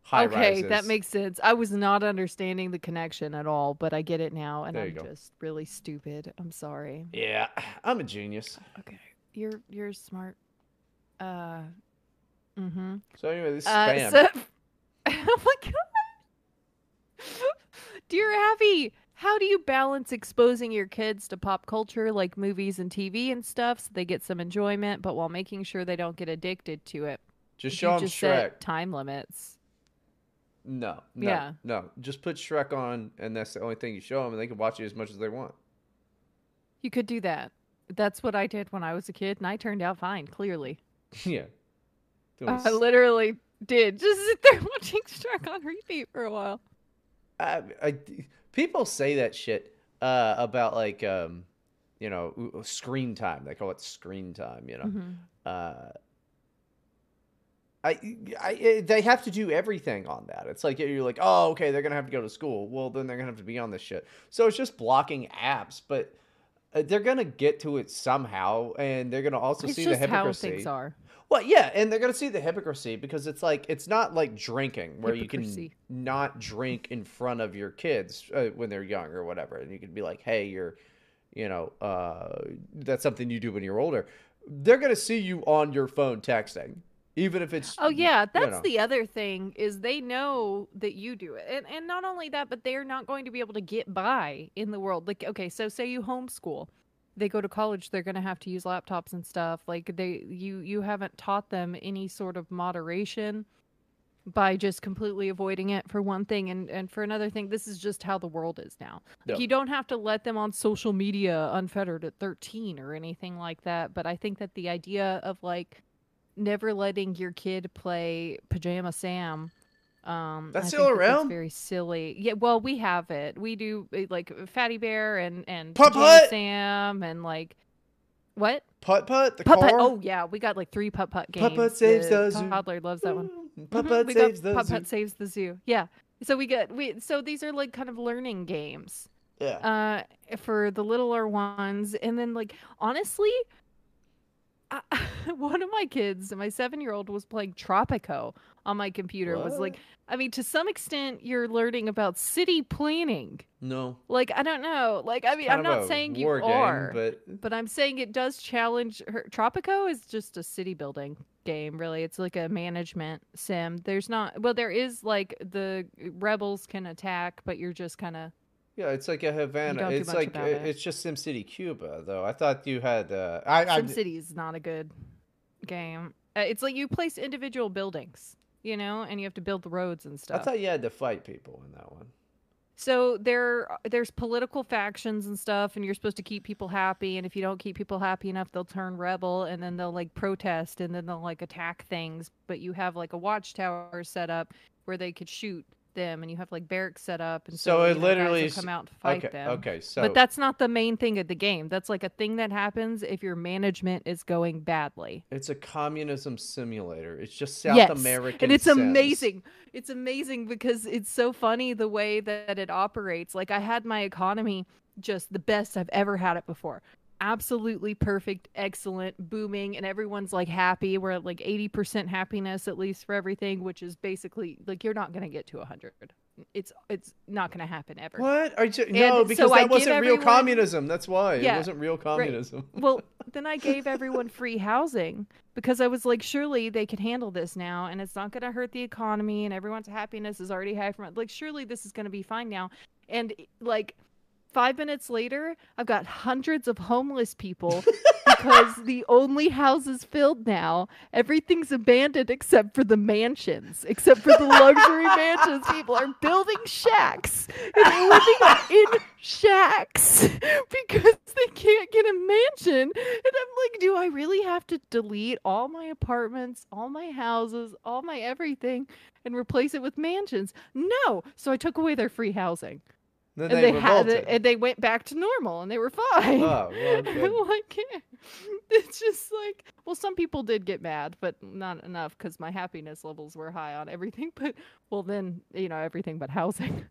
High okay, rises. that makes sense. I was not understanding the connection at all, but I get it now, and I'm go. just really stupid. I'm sorry. Yeah, I'm a genius. Okay, you're you're smart. Uh, mm-hmm. So anyway, this is uh, spam. So... oh my god, dear Abby, how do you balance exposing your kids to pop culture like movies and TV and stuff, so they get some enjoyment, but while making sure they don't get addicted to it? Just show them just Shrek. time limits. No, no, yeah. no. Just put Shrek on, and that's the only thing you show them, and they can watch it as much as they want. You could do that. That's what I did when I was a kid, and I turned out fine. Clearly. yeah. Was... I literally did just sit there watching Shrek on repeat for a while. I, I people say that shit uh, about like um, you know screen time. They call it screen time. You know. Mm-hmm. Uh, I, I, eh, they have to do everything on that. It's like you're like, oh, okay, they're gonna have to go to school. Well, then they're gonna have to be on this shit. So it's just blocking apps, but they're gonna get to it somehow, and they're gonna also it's see the hypocrisy. How things are. Well, yeah, and they're gonna see the hypocrisy because it's like it's not like drinking where hypocrisy. you can not drink in front of your kids uh, when they're young or whatever, and you can be like, hey, you're, you know, uh, that's something you do when you're older. They're gonna see you on your phone texting even if it's oh yeah that's you know. the other thing is they know that you do it and, and not only that but they're not going to be able to get by in the world like okay so say you homeschool they go to college they're going to have to use laptops and stuff like they you you haven't taught them any sort of moderation by just completely avoiding it for one thing and and for another thing this is just how the world is now like, you don't have to let them on social media unfettered at 13 or anything like that but i think that the idea of like never letting your kid play Pajama Sam. Um, that's still around. That's very silly. Yeah, well, we have it. We do eh, like Fatty Bear and and Putt Putt Sam and like what? Putt Putt. The Putt Putt. Oh yeah, we got like three Putt Putt games. Putt Putt saves the, the zoo. Toddler loves that one. Putt Putt mm-hmm. saves the Putt zoo. Putt saves the zoo. Yeah. So we get we so these are like kind of learning games. Yeah. Uh, for the littler ones, and then like honestly, I, one of my kids, my seven year old, was playing Tropico on my computer. What? Was like, I mean, to some extent, you're learning about city planning. No. Like, I don't know. Like, I mean, I'm not saying you game, are, but but I'm saying it does challenge her. Tropico is just a city building game, really. It's like a management sim. There's not, well, there is like the rebels can attack, but you're just kind of yeah, it's like a Havana. It's like it. it's just SimCity Cuba, though. I thought you had. Uh, I, SimCity is not a good game. Uh, it's like you place individual buildings, you know, and you have to build the roads and stuff. I thought you had to fight people in that one. So there, there's political factions and stuff, and you're supposed to keep people happy. And if you don't keep people happy enough, they'll turn rebel, and then they'll like protest, and then they'll like attack things. But you have like a watchtower set up where they could shoot them and you have like barracks set up and so, so it literally come out to fight okay, them. Okay, so but that's not the main thing of the game. That's like a thing that happens if your management is going badly. It's a communism simulator. It's just South yes. American, and it's sense. amazing. It's amazing because it's so funny the way that it operates. Like I had my economy just the best I've ever had it before absolutely perfect, excellent, booming, and everyone's like happy. We're at like 80% happiness at least for everything, which is basically like you're not going to get to 100. It's it's not going to happen ever. What? Are you, no, because so that I wasn't everyone, real communism. That's why. Yeah, it wasn't real communism. Right. well, then I gave everyone free housing because I was like, surely they can handle this now and it's not going to hurt the economy and everyone's happiness is already high from like surely this is going to be fine now. And like Five minutes later, I've got hundreds of homeless people because the only houses filled now, everything's abandoned except for the mansions, except for the luxury mansions. People are building shacks and living in shacks because they can't get a mansion. And I'm like, do I really have to delete all my apartments, all my houses, all my everything, and replace it with mansions? No. So I took away their free housing. Then and they, they had it, and they went back to normal, and they were fine. Oh, well, like, it's just like, well, some people did get mad, but not enough because my happiness levels were high on everything. But well, then you know everything but housing.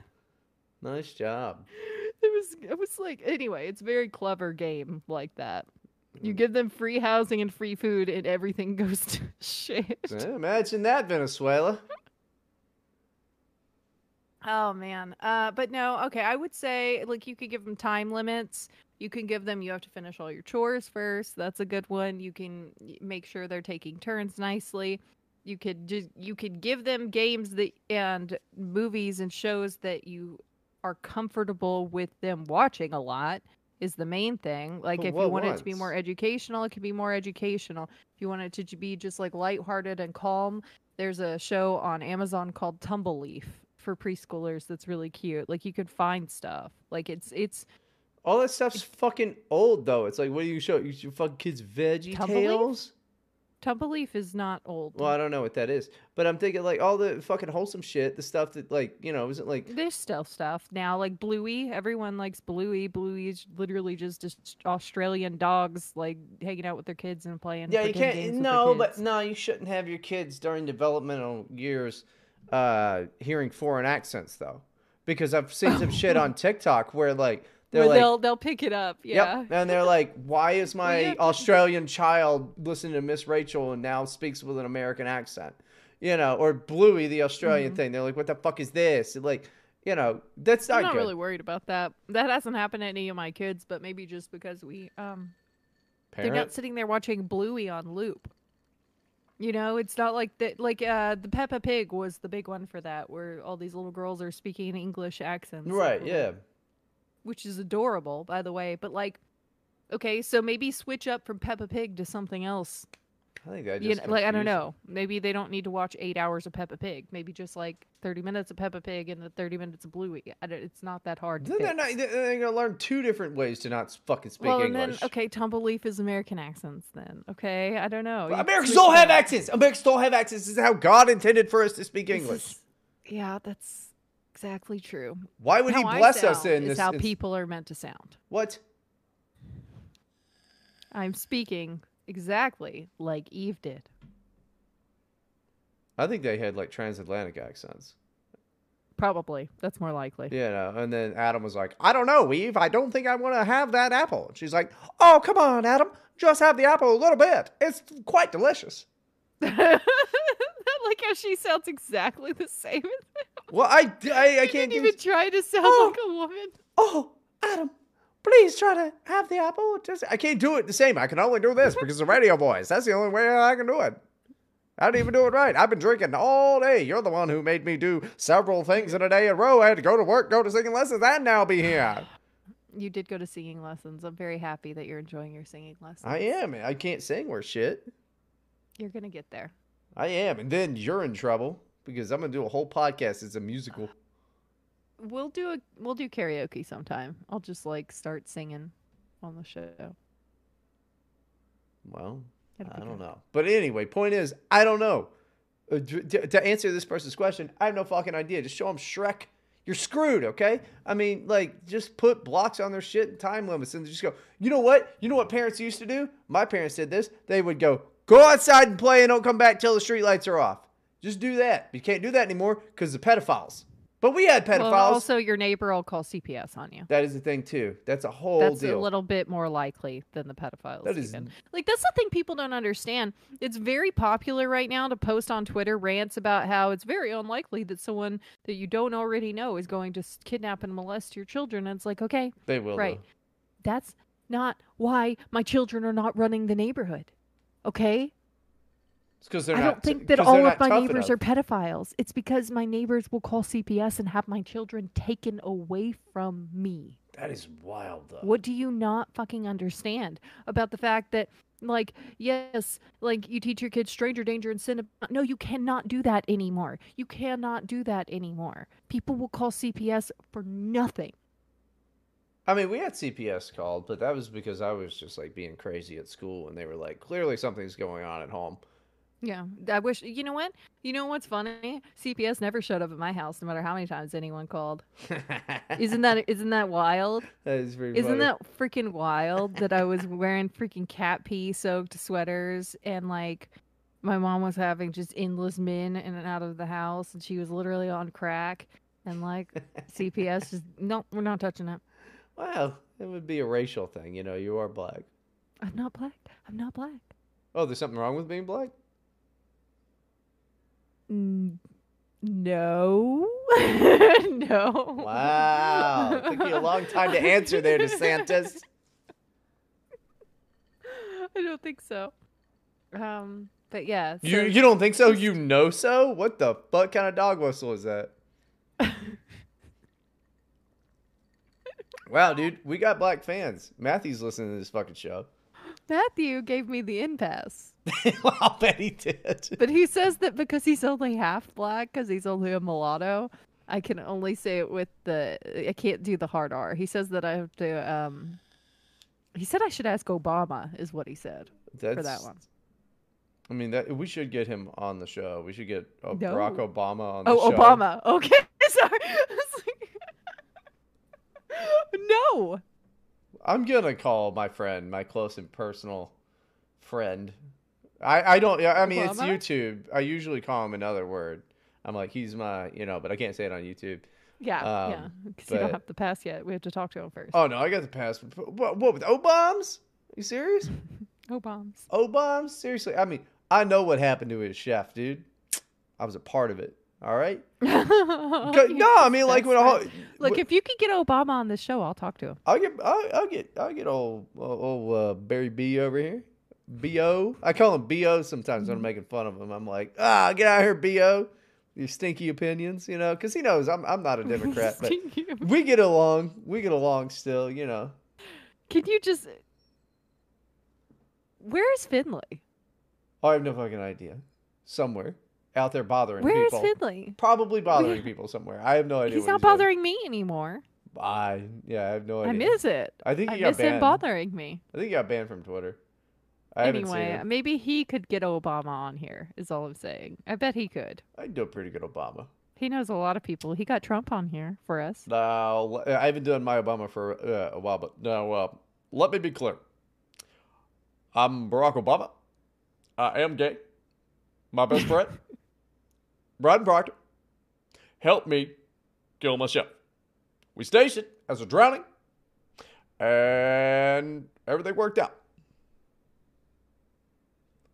nice job. it was it was like anyway, it's a very clever game like that. You Mm. give them free housing and free food, and everything goes to shit. Imagine that, Venezuela. Oh man. Uh, but no. Okay, I would say like you could give them time limits. You can give them. You have to finish all your chores first. That's a good one. You can make sure they're taking turns nicely. You could just you could give them games that and movies and shows that you are comfortable with them watching a lot is the main thing. Like But if you want it to be more educational, it could be more educational. If you want it to be just like lighthearted and calm, there's a show on Amazon called Tumbleleaf for preschoolers that's really cute. Like you could find stuff. Like it's it's All that stuff's fucking old though. It's like, what do you show? You show fucking kids Veggie? Tales? Tumbleleaf is not old. Well, I don't know what that is, but I'm thinking like all the fucking wholesome shit, the stuff that like you know isn't like There's still stuff now, like Bluey. Everyone likes Bluey. Bluey is literally just just Australian dogs like hanging out with their kids and playing. yeah you can't no but no you shouldn't have your kids during developmental years uh hearing foreign accents though because I've seen some shit on TikTok where like they're like they'll they'll pick it up. Yeah. Yep. And they're like, why is my yeah. Australian child listening to Miss Rachel and now speaks with an American accent? You know, or Bluey, the Australian Mm-hmm. thing. They're like, what the fuck is this? And like, you know, that's not, I'm not good. really worried about that. That hasn't happened to any of my kids, but maybe just because we um they're not sitting there watching Bluey on loop. You know, it's not like that. Like uh, the Peppa Pig was the big one for that, where all these little girls are speaking English accents. Right, yeah. Which is adorable, by the way. But like, okay, so maybe switch up from Peppa Pig to something else. I think that You know, like I don't know. Maybe they don't need to watch eight hours of Peppa Pig. Maybe just like thirty minutes of Peppa Pig and the thirty minutes of Bluey. It's not that hard to Then they're, not, they're gonna learn two different ways to not fucking speak well, English. then okay, Tumbleleaf is American accents. Then okay, I don't know. Americans don't have accents. Americans don't have accents. This is how God intended for us to speak This English. is- yeah, that's exactly true. Why would He how I bless us in is this? how people are meant to sound. what? I'm speaking exactly like Eve did. I think they had like transatlantic accents. Probably. That's more likely. You know, and then Adam was like, I don't know, Eve. I don't think I want to have that apple. And she's like, Oh, come on, Adam. Just have the apple a little bit. It's quite delicious. I like how she sounds exactly the same. Well, I, I, I can't even try to sound Oh. like a woman. Oh, Adam, please try to have the apple. Just, I can't do it the same. I can only do this because of radio voice. That's the only way I can do it. I didn't even do it right. I've been drinking all day. You're the one who made me do several things in a day in a row. I had to go to work, go to singing lessons, and now be here. You did go to singing lessons. I'm very happy that you're enjoying your singing lessons. I am. I can't sing worth shit. You're gonna get there. I am, and then you're in trouble because I'm gonna do a whole podcast. It's a musical. We'll do a we'll do karaoke sometime. I'll just like start singing on the show. Well, I don't good. know. But anyway, point is, I don't know. Uh, to, to answer this person's question, I have no fucking idea. Just show them Shrek. You're screwed, okay? I mean, like, just put blocks on their shit and time limits and just go, you know what? You know what parents used to do? My parents did this. They would go, go outside and play and don't come back till the street lights are off. Just do that. You can't do that anymore because the pedophiles. But we had pedophiles. Well, also, your neighbor will call CPS on you. that is the thing, too. That's a whole That's deal. a little bit more likely than the pedophiles. That is- even. like that's the thing people don't understand. It's very popular right now to post on Twitter rants about how it's very unlikely that someone that you don't already know is going to kidnap and molest your children. And it's like, okay, they will, right. though. that's not why my children are not running the neighborhood. Okay, because they're I not. don't think that all of my neighbors enough. are pedophiles. It's because my neighbors will call CPS and have my children taken away from me. That is wild, though. What do you not fucking understand about the fact that, like, yes, like you teach your kids stranger danger and sin? No, you cannot do that anymore. You cannot do that anymore. People will call CPS for nothing. I mean, we had CPS called, but that was because I was just like being crazy at school, and they were like, clearly something's going on at home. Yeah, I wish. You know what? You know what's funny? CPS never showed up at my house, no matter how many times anyone called. isn't that isn't that wild? That is very. Isn't funny. that freaking wild that I was wearing freaking cat pee soaked sweaters and like my mom was having just endless men in and out of the house and she was literally on crack and like CPS just no, we're not touching it. Well, it would be a racial thing. You know, you are black. I'm not black. I'm not black. Oh, there's something wrong with being black? N- no. no. Wow. It Took you a long time to answer there, DeSantis. I don't think so. Um, but yeah. you you don't think so? You know so? What the fuck kind of dog whistle is that? wow, dude, we got black fans. Matthew's listening to this fucking show. Matthew gave me the impasse. well, I'll bet he did. But he says that because he's only half black, because he's only a mulatto, I can only say it with the. I can't do the hard R. He says that I have to. Um, he said I should ask Obama, is what he said That's, for that one. I mean, that we should get him on the show. We should get uh, No. Barack Obama on the Oh, show. Oh, Obama. Okay, sorry. No. I'm gonna call my friend, my close and personal friend. I I don't. Yeah, I mean it's YouTube. I usually call him another word. I'm like he's my, you know, but I can't say it on YouTube. Yeah, yeah. Um, Because you don't have to pass yet. We have to talk to him first. Oh no, I got the pass. What, what with O-bombs? you serious? Obama's. O-bombs? Seriously? I mean, I know what happened to his chef, dude. I was a part of it. All right. no, no, I mean like when a whole, Look, if you could get Obama on the show, I'll talk to him. I'll get I'll, I'll get I'll get old old uh, Barry B over here. Bo, I call him Bo sometimes when I'm making fun of him. I'm like, ah, get out of here, Bo. Your stinky opinions, you know, because he knows I'm I'm not a Democrat, but we get along. We get along still, you know. Can you just? Where is Finley? I have no fucking idea. Somewhere out there bothering Where is people. Finley? Probably bothering people somewhere. I have no idea. He's not doing. bothering me anymore. I yeah, I have no idea. I miss it. I think I he got miss him bothering me. I think he got banned from Twitter. I Anyway, maybe he could get Obama on here. Is all I'm saying. I bet he could. I'd do a pretty good Obama. He knows a lot of people. He got Trump on here for us. Now, I haven't done my Obama for uh, a while, but now uh, let me be clear. I'm Barack Obama. I am gay. My best friend, Bryden Proctor, helped me kill myself. We stationed as a drowning, and everything worked out.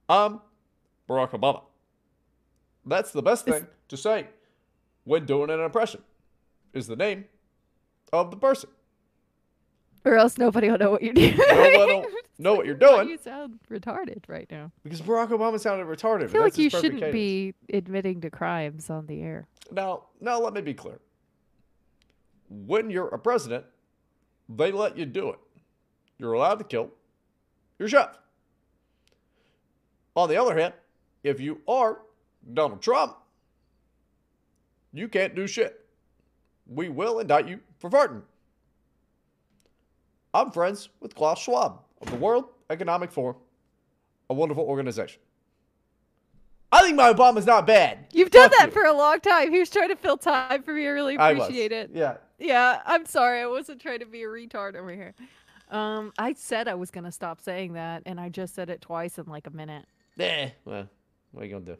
I'm Barack Obama. That's the best thing to say when doing an impression is the name of the person. Or else nobody will know what you're doing. Nobody will know what you're Why doing You sound retarded right now. because Barack Obama sounded retarded. I feel That's like you shouldn't cadence. be admitting to crimes on the air. Now, now let me be clear. When you're a president, they let you do it. You're allowed to kill your chef. On the other hand, if you are Donald Trump, you can't do shit. We will indict you for farting. I'm friends with Klaus Schwab of the World Economic Forum, a wonderful organization. I think my Obama's not bad. You've done Fuck that you. for a long time. He was trying to fill time for me. I really I appreciate it. Yeah. Yeah, I'm sorry. I wasn't trying to be a retard over here. Um, I said I was gonna stop saying that, and I just said it twice in like a minute. Eh, well, what are you gonna do?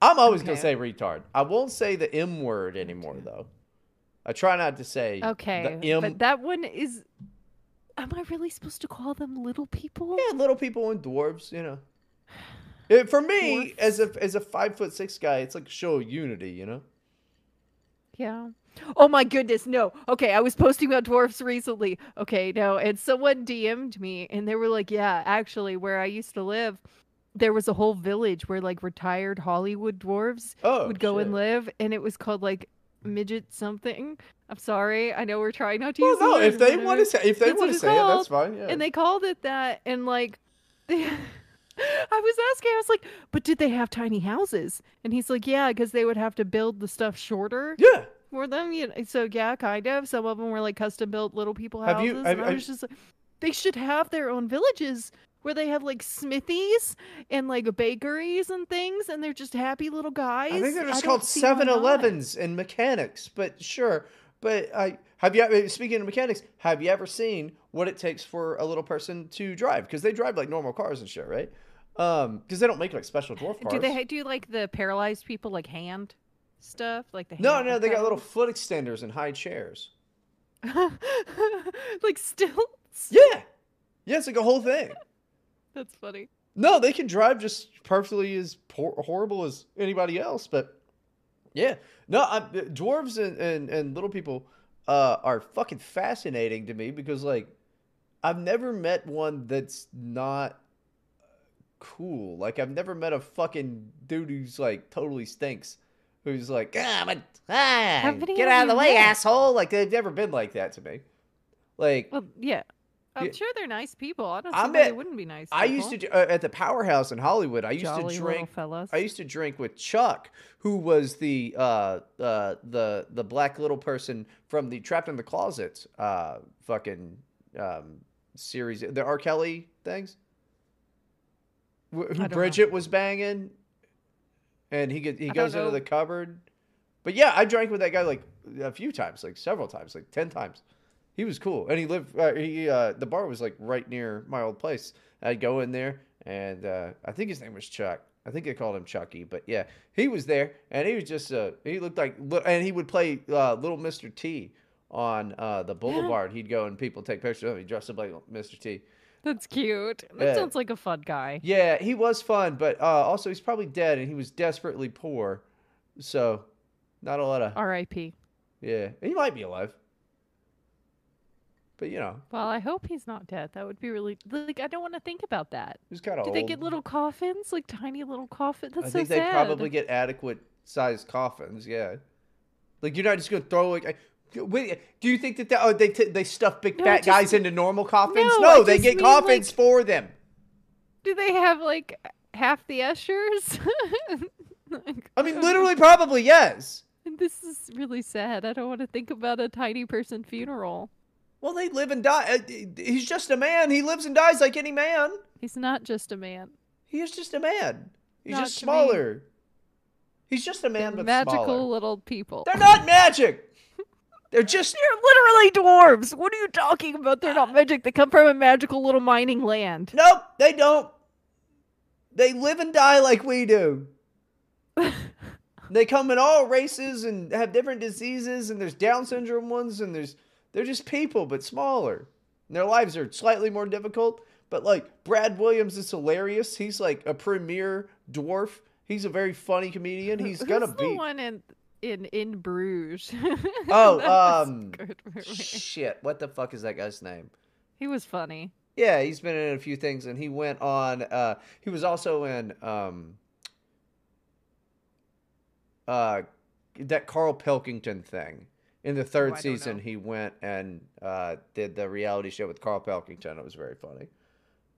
I'm always gonna say retard. I won't say the M word anymore though. I try not to say Okay, the M. but that one is. Am I really supposed to call them little people? yeah, little people and dwarves, you know. It, for me, Dwarfs. as a as a five foot six guy, it's like show of unity, you know. Yeah. Oh my goodness, no. Okay, I was posting about dwarfs recently. Okay, no, and someone DM'd me and they were like, "Yeah, actually where I used to live, there was a whole village where like retired Hollywood dwarves Oh, would go and live and it was called like midget something. I'm sorry. I know we're trying not to Well, use no, if they want to say if they want to say it, that's fine. Yeah. and they called it that and like they, I was asking, I was like, but did they have tiny houses? And he's like, yeah, because they would have to build the stuff shorter yeah. for them. You know, so yeah, kind of. Some of them were like custom built little people houses. Have you- have- and I have- was just like, they should have their own villages where they have like smithies and like bakeries and things, and they're just happy little guys. I think they're just don't called see 7-Elevens and mechanics, but sure. But I have you speaking of mechanics, have you ever seen what it takes for a little person to drive? Because they drive like normal cars and shit, right? Um, because they don't make like special dwarf cars. Do they ha- do like the paralyzed people like hand stuff, like the No, hand no, they got little foot extenders and high chairs. like stilts. Yeah, yeah, it's like a whole thing. That's funny. No, they can drive just perfectly as por- horrible as anybody else. But yeah, no, I, dwarves and, and, and little people uh, are fucking fascinating to me because like I've never met one that's not cool. Like I've never met a fucking dude who's like totally stinks. Who's like, ah, but ah, get out of the way, met? asshole! Like they've never been like that to me. Like Well, yeah. I'm sure they're nice people. I don't I see why they wouldn't be nice. I used to uh, at the powerhouse in Hollywood. I used Jolly to drink fellas. I used to drink with Chuck, who was the uh, uh, the the black little person from the Trapped in the Closet uh, fucking um, series, the R. Kelly things, who don't know. Bridget was banging, and he he goes into the cupboard. But yeah, I drank with that guy like a few times, like several times, like ten times. He was cool, and he lived. Uh, he uh, the bar was like right near my old place. I'd go in there, and uh, I think his name was Chuck. I think they called him Chucky, but yeah, he was there, and he was just uh, he looked like, and he would play uh, Little Mister T on uh, the Boulevard. He'd go and people take pictures of him. He dressed up like Mister T. That's cute. That sounds like a fun guy. Yeah, he was fun, but uh, also he's probably dead, and he was desperately poor, so not a lot of R.I.P. yeah. He might be alive, but you know, Well, I hope he's not dead. That would be really like I don't want to think about that. he's kind of Do old. they get little coffins, like tiny little coffins? That's I so think sad. they probably get adequate sized coffins. Yeah, like you're not just gonna throw like. Wait, do you think that they, oh, they t- they stuff big No, fat just- guys into normal coffins? No, No, they get coffins like- for them. Do they have like half the ushers? I mean, literally, probably yes. This is really sad. I don't want to think about a tiny person funeral. Well, they live and die. uh, He's just a man. He lives and dies like any man. He's not just a man. He is just a man. He's Not just me. smaller. He's just a They're man, but magical smaller. little people. They're not magic. They're just They're literally dwarves. What are you talking about? They're not magic. They come from a magical little mining land. nope. They don't. They live and die like we do. they come in all races and have different diseases, and there's Down syndrome ones, and there's they're just people but smaller. And their lives are slightly more difficult. But like Brad Williams is hilarious. He's like a premier dwarf. He's a very funny comedian. He's Who's gonna the be. one in in in Bruges. Oh, um, a good movie. Shit, what the fuck is that guy's name? he was funny. Yeah, he's been in a few things, and he went on. Uh, he was also in um, uh, that Carl Pilkington thing. In the third I don't season, he went and uh, did the reality show with Carl Pilkington. It was very funny.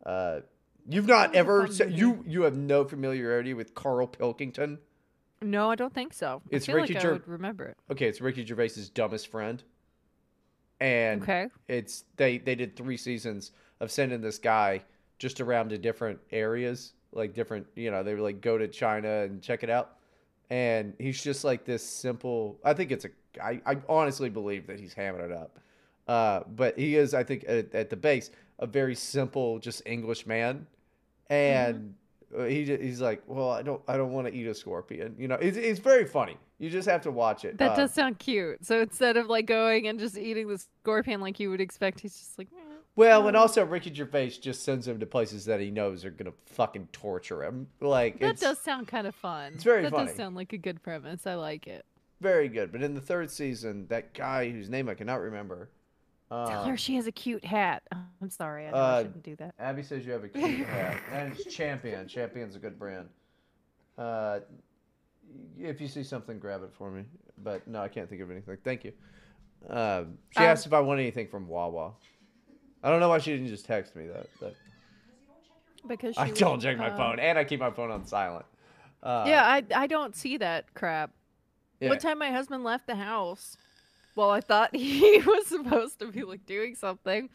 Uh, you've not That was a ever se- you you have no familiarity with Carl Pilkington. No, I don't think so. It's I Ricky like Ger- I would remember it. Okay, it's Ricky Gervais's dumbest friend, and Okay. it's they they did three seasons of sending this guy just around to different areas like different you know they would like go to china and check it out and he's just like this simple i think it's a i, I honestly believe that he's hamming it up uh, but he is i think at, at the base a very simple just english man and uh he he's like well i don't i don't want to eat a scorpion you know it's, it's very funny you just have to watch it That Uh, does sound cute. So instead of like going and just eating the scorpion like you would expect, he's just like, "Eh." Well, and also Ricky Gervais just sends him to places that he knows are gonna fucking torture him. Like that does sound kind of fun. it's very that funny. does sound like a good premise. I like it. Very good. But in the third season, that guy whose name I cannot remember. Tell Uh, her she has a cute hat. I'm sorry, I know I uh, shouldn't do that. Abby says you have a cute hat, and it's Champion. Champion's a good brand. Uh, if you see something, grab it for me. But no, I can't think of anything. Thank you. Um, she Um, asked if I want anything from Wawa. I don't know why she didn't just text me that. But Because she I don't check my uh, phone, and I keep my phone on silent. Uh, yeah, I I don't see that crap. Yeah. One time my husband left the house. Well, I thought he was supposed to be like doing something.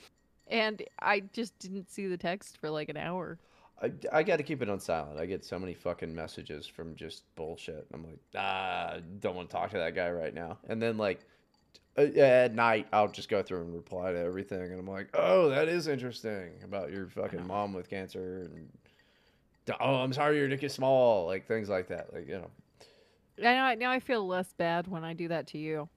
and I just didn't see the text for like an hour. I, I got to keep it on silent. I get so many fucking messages from just bullshit. I'm like, ah, don't want to talk to that guy right now. And then like uh, at night, I'll just go through and reply to everything, and I'm like, oh, that is interesting about your fucking mom with cancer, and oh, I'm sorry your dick is small, like things like that, like you know. I know. Now I feel less bad when I do that to you.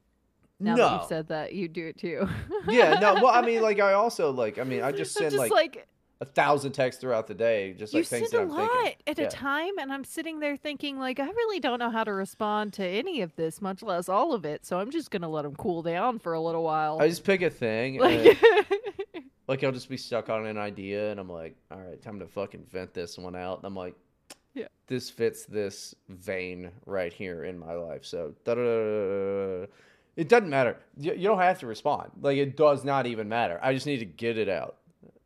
Now no. that you've said that, you do it too. yeah, no. Well, I mean, like I also like. I mean, I just send just like, like a thousand texts throughout the day, just like you things send a lot at Yeah. a time, and I'm sitting there thinking, like, I really don't know how to respond to any of this, much less all of it. So I'm just gonna let them cool down for a little while. I just pick a thing, and like, like I'll just be stuck on an idea, and I'm like, all right, time to fucking vent this one out. And I'm like, Yeah. this fits this vein right here in my life. So it doesn't matter. You, you don't have to respond. Like it does not even matter. I just need to get it out.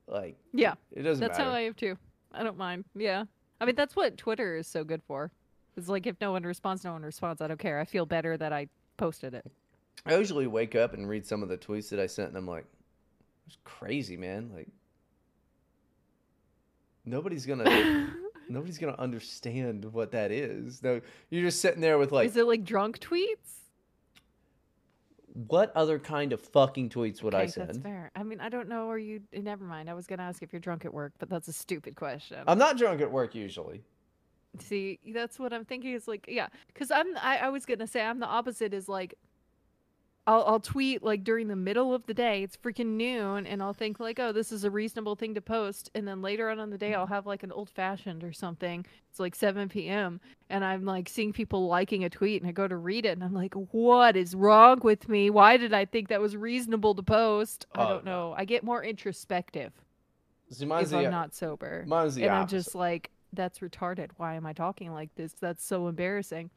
Like yeah, it doesn't that's matter. how I have too. I don't mind. Yeah, I mean that's what Twitter is so good for. It's like if no one responds, no one responds. I don't care. I feel better that I posted it. I usually wake up and read some of the tweets that I sent, and I'm like, "It's crazy, man. Like nobody's gonna." Nobody's gonna understand what that is. No, you're just sitting there with like, is it like drunk tweets? what other kind of fucking tweets would I Okay, that's send? fair. I mean, I don't know. Are you? Never mind. I was gonna ask if you're drunk at work, but that's a stupid question. I'm not drunk at work usually. See, that's what I'm thinking. Is like, yeah, because I'm. I, I was gonna say I'm the opposite. Is like, I'll I'll tweet like during the middle of the day. It's freaking noon, and I'll think like, oh, this is a reasonable thing to post. And then later on in the day, I'll have like an old fashioned or something. It's like 7 p.m. and I'm like seeing people liking a tweet, and I go to read it, and I'm like, what is wrong with me? Why did I think that was reasonable to post? I Oh, don't know. I get more introspective See, if the, I'm not sober and I'm just like, that's retarded. Why am I talking like this? That's so embarrassing.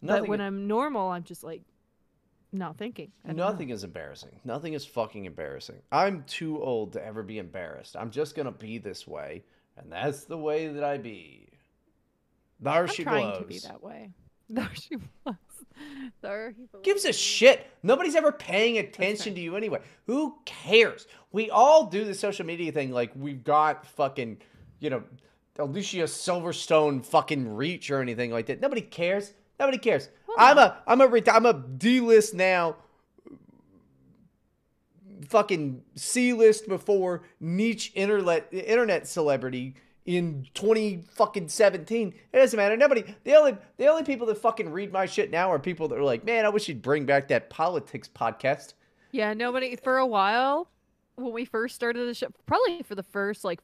nothing, but when I'm normal, I'm just like, not thinking. Don't know. nothing is embarrassing. Nothing is fucking embarrassing. I'm too old to ever be embarrassed. I'm just gonna be this way, and that's the way that I be. There I'm she trying blows. to be that way. There she was. There he blows. Gives a shit. Nobody's ever paying attention to you anyway. Who cares? We all do the social media thing like we've got fucking, you know, Alicia Silverstone fucking reach or anything like that. Nobody cares. Nobody cares. I'm a I'm a I'm a D list now. Fucking C list before niche internet internet celebrity in 20 fucking 17. It doesn't matter. Nobody the only the only people that fucking read my shit now are people that are like, "Man, I wish you'd bring back that politics podcast." Yeah, nobody for a while when we first started the show, probably for the first like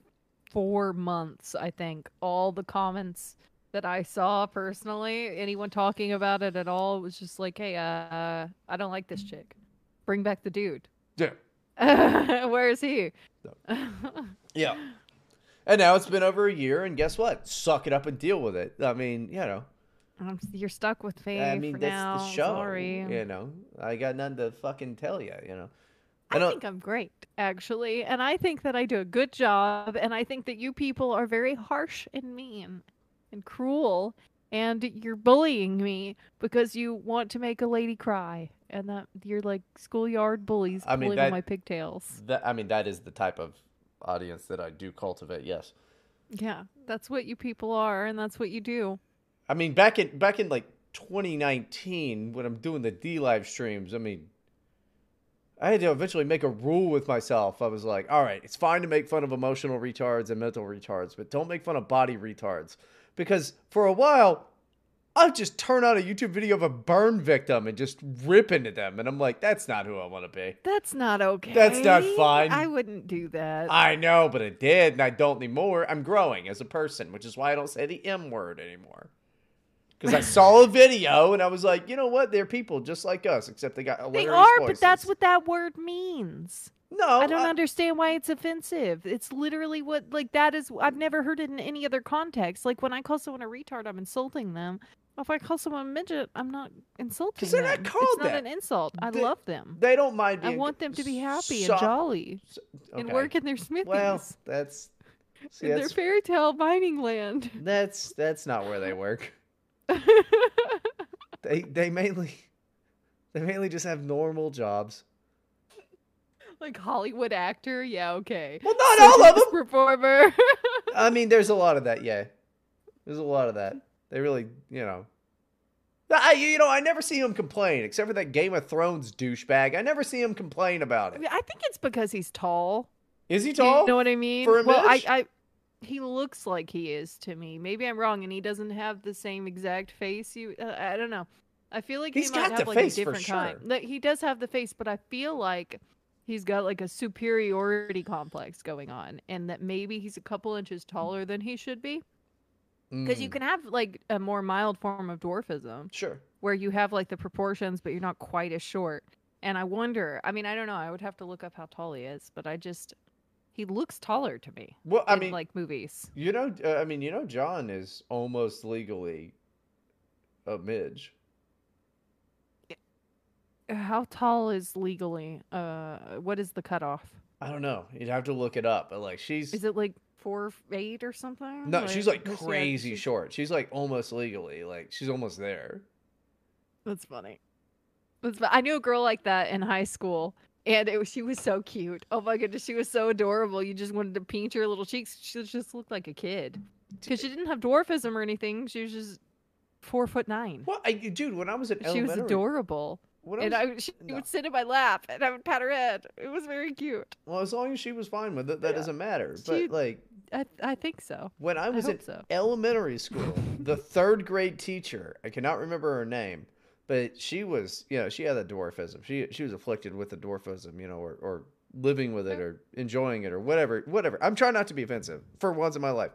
four months, I think all the comments that I saw personally, anyone talking about it at all, was just like, "Hey, uh, I don't like this chick. Bring back the dude. Yeah. Where is he?" Yeah. And now it's been over a year, and guess what? Suck it up and deal with it. I mean, you know, you're stuck with me I mean, that's now. the show. Sorry. You know, I got nothing to fucking tell you. You know, I don't- think I'm great, actually. And I think that I do a good job. And I think that you people are very harsh and mean and cruel. And you're bullying me because you want to make a lady cry. And that you're like schoolyard bullies I mean, pulling that- my pigtails. that I mean, that is the type of audience that I do cultivate. Yes. Yeah, that's what you people are. And that's what you do. I mean, back in back in like 2019, when I'm doing the DLive streams, I mean, I had to eventually make a rule with myself. I was like, all right, it's fine to make fun of emotional retards and mental retards, but don't make fun of body retards. Because for a while, I'd just turn on a YouTube video of a burn victim and just rip into them. And I'm like, that's not who I want to be. That's not okay. That's not fine. I wouldn't do that. I know, but I did, and I don't anymore. I'm growing as a person, which is why I don't say the M word anymore. Because I saw a video and I was like, you know what? They're people just like us, except they got they hilarious are, but that's what that word means. No, I don't understand why it's offensive. It's literally what like that is I've never heard it in any other context. Like when I call someone a retard, I'm insulting them. If I call someone a midget, I'm not insulting they're not them. called it's not that. an insult. I They- love them. They don't mind me. I want them to be happy so- and jolly and okay. work in their smithies. Well, that's see, in their fairy tale mining land. that's that's not where they work. They they mainly they mainly just have normal jobs. like Hollywood actor. Yeah, okay. Well, not all of them. Performer. I mean, there's a lot of that. Yeah, there's a lot of that. They really, you know. I, you know, I never see him complain, except for that Game of Thrones douchebag. I never see him complain about I, it. mean, I think it's because he's tall. Is he tall? You know what I mean? For a well, I, I, he looks like he is to me. Maybe I'm wrong, and he doesn't have the same exact face. You, uh, I don't know. I feel like He's he might got have the like face a different kind. sure. Like, he does have the face, but I feel like he's got like a superiority complex going on, and that maybe he's a couple inches taller than he should be. Because you Mm, can have like a more mild form of dwarfism Sure. where you have like the proportions, but you're not quite as short. And I wonder. I mean, I don't know. I would have to look up how tall he is, but I just he looks taller to me. Well, I in, mean, like movies. you know, uh, I mean, you know, John is almost legally a midge. How tall is legally? Uh, what is the cutoff? I don't know. You'd have to look it up. But like, she's Is it like four eight or something? no, she's like crazy she's- short. She's like almost legally, like she's almost there. That's funny. That's, I knew a girl like that in high school, and it was, she was so cute. Oh my goodness, she was so adorable. You just wanted to paint her little cheeks. She just looked like a kid because she didn't have dwarfism or anything. She was just four foot nine. Well, I, dude, when I was in She was adorable, when and was- I she no. would sit in my lap, and I would pat her head. It was very cute. well, as long as she was fine with it, that Yeah. doesn't matter. She- But like I I think so. when I I was in hope so. elementary school, the third grade teacher, I cannot remember her name, but she was, you know, she had a dwarfism. She she was afflicted with a dwarfism, you know, or, or living with it or enjoying it or whatever, whatever. I'm trying not to be offensive for once in my life.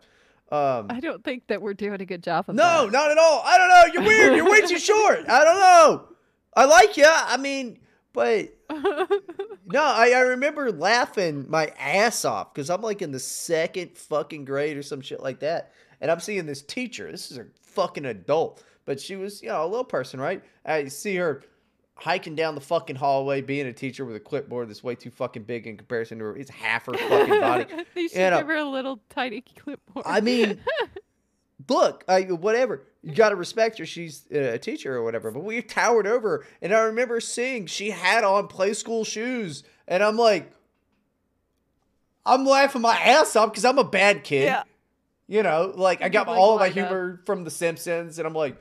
Um, I don't think that we're doing a good job of no, that. not at all. I don't know. You're weird. You're way too short. I don't know. I like you. I mean, but no, I, I remember laughing my ass off because I'm like in the second fucking grade or some shit like that. And I'm seeing this teacher. This is a fucking adult. But she was, you know, a little person, right? I see her hiking down the fucking hallway being a teacher with a clipboard that's way too fucking big in comparison to her. It's half her fucking body. they should You know, give her a little tiny clipboard. I mean, look, I, whatever. You got to respect her. She's uh, a teacher or whatever. But we towered over her. And I remember seeing she had on play school shoes. And I'm like, I'm laughing my ass off because I'm a bad kid. yeah. You know, like I got all of my up. humor from The Simpsons. And I'm like,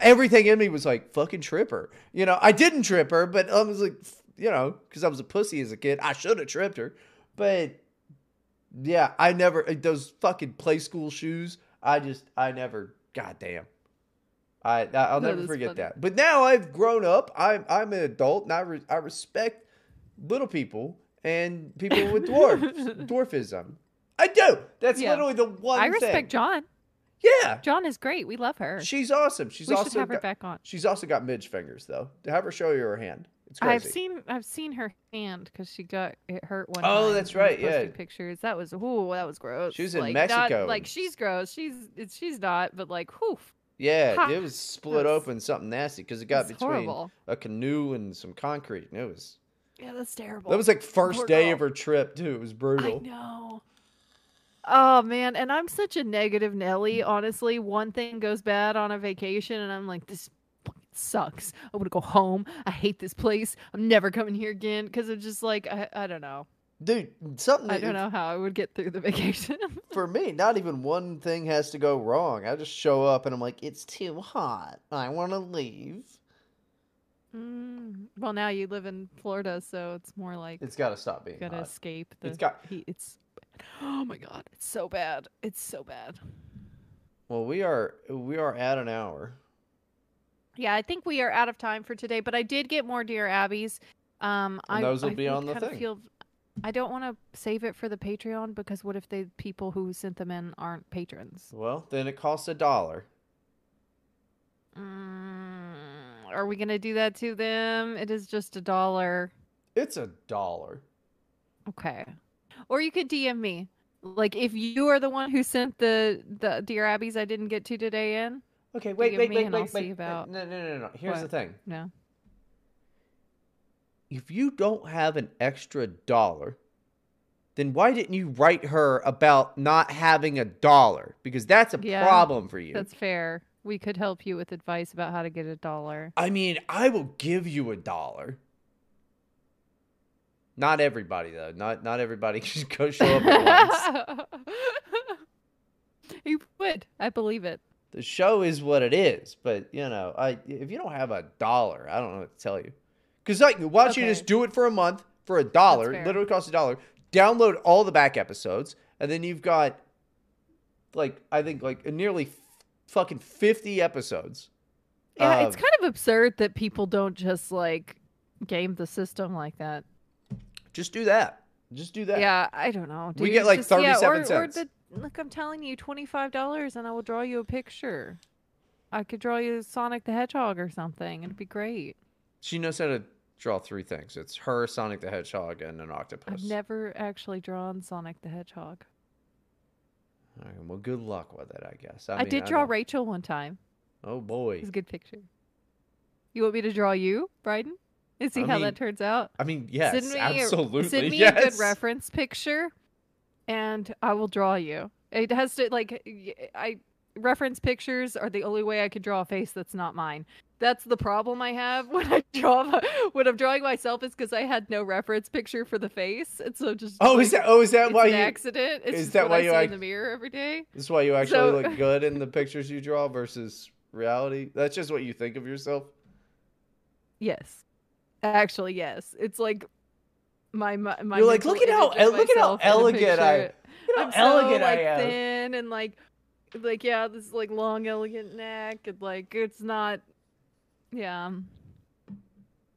everything in me was like, fucking trip her. You know, I didn't trip her, but I was like, you know, because I was a pussy as a kid. I should have tripped her. But yeah, I never uh, those fucking play school shoes. I just I never. Goddamn. I I'll never forget funny. that. But now I've grown up. I'm I'm an adult, and I re- I respect little people and people with dwarfs dwarfism. I do. That's Yeah. literally the one. I respect thing. John. Yeah, John is great. We love her. she's awesome. She's we should also have her got, back on. she's also got midge fingers though. To have her show you her hand, it's crazy. I've seen I've seen her hand because she got it hurt one. Oh, that's right, yeah. Pictures. That was ooh, that was gross. She was in like, Mexico Not, like she's gross. She's she's not, but like whew, Yeah, Ha! it was split That's- open something nasty because it got between horrible. a canoe and some concrete. And it was Yeah, that's terrible. that was like first Poor day girl. of her trip too. It was brutal. I know. Oh man, and I'm such a negative Nelly. Honestly, one thing goes bad on a vacation, and I'm like, this sucks. I want to go home. I hate this place. I'm never coming here again because it's just like I, I don't know. Dude, something I don't know how I would get through the vacation. for me, not even one thing has to go wrong. I just show up and I'm like, it's too hot. I want to leave. Mm, well, now you live in Florida, so it's more like It's got to stop being gotta hot. escape the It's got- heat. It's oh my god, it's so bad. It's so bad. Well, we are we are at an hour. Yeah, I think we are out of time for today, but I did get more Dear Abbeys. Um, And I, those will I be on the kinda thing. Feel, I don't want to save it for the Patreon because what if the people who sent them in aren't patrons? Well, then it costs a dollar. Mm, are we gonna do that to them? It is just a dollar. It's a dollar. Okay. Or you could DM me. Like if you are the one who sent the the Dear Abbeys I didn't get to today in. Okay, wait, wait, wait, wait, wait. Uh, about- No, no, no, no. Here's the thing. No. if you don't have an extra dollar, then why didn't you write her about not having a dollar? Because that's a Yeah, problem for you. That's fair. We could help you with advice about how to get a dollar. I mean, I will give you a dollar. Not everybody though. Not not everybody can go show up at once. you would. I believe it. The show is what it is, but you know, I if you don't have a dollar, I don't know what to tell you. Because like, why don't you just do it for a month for a dollar? Literally costs a dollar. Download all the back episodes, and then you've got like I think like nearly f- fucking fifty episodes. Yeah, it's kind of absurd that people don't just like game the system like that. Just do that. Just do that. Yeah, I don't know. We get, like, Just- yeah, 37 or, cents. Or the, look, I'm telling you, twenty five dollars, and I will draw you a picture. I could draw you Sonic the Hedgehog or something. It'd be great. She knows how to draw three things. It's her, Sonic the Hedgehog, and an octopus. I've never actually drawn Sonic the Hedgehog. All right, well, good luck with it, I guess. I, I, mean, did draw don't- Rachel one time. Oh boy. It's a good picture. You want me to draw you, Bryden? And see I how mean, that turns out? I mean, yes, send me a- absolutely. Send me yes. a good reference picture, and I will draw you. It has to like I reference pictures are the only way I could draw a face that's not mine. That's the problem I have when I draw my, when I'm drawing myself is because I had no reference picture for the face, and so just Oh, like, is that? Oh, is that why you? accident? It's is that why I you in the mirror every day. This is why you actually So- look good in the pictures you draw versus reality. That's just what you think of yourself. Yes, actually, yes. It's like my my. You're like, look at how look at how myself in a elegant I. Look at I'm elegant so, like I am. thin and like like yeah, this like long elegant neck and like it's not yeah.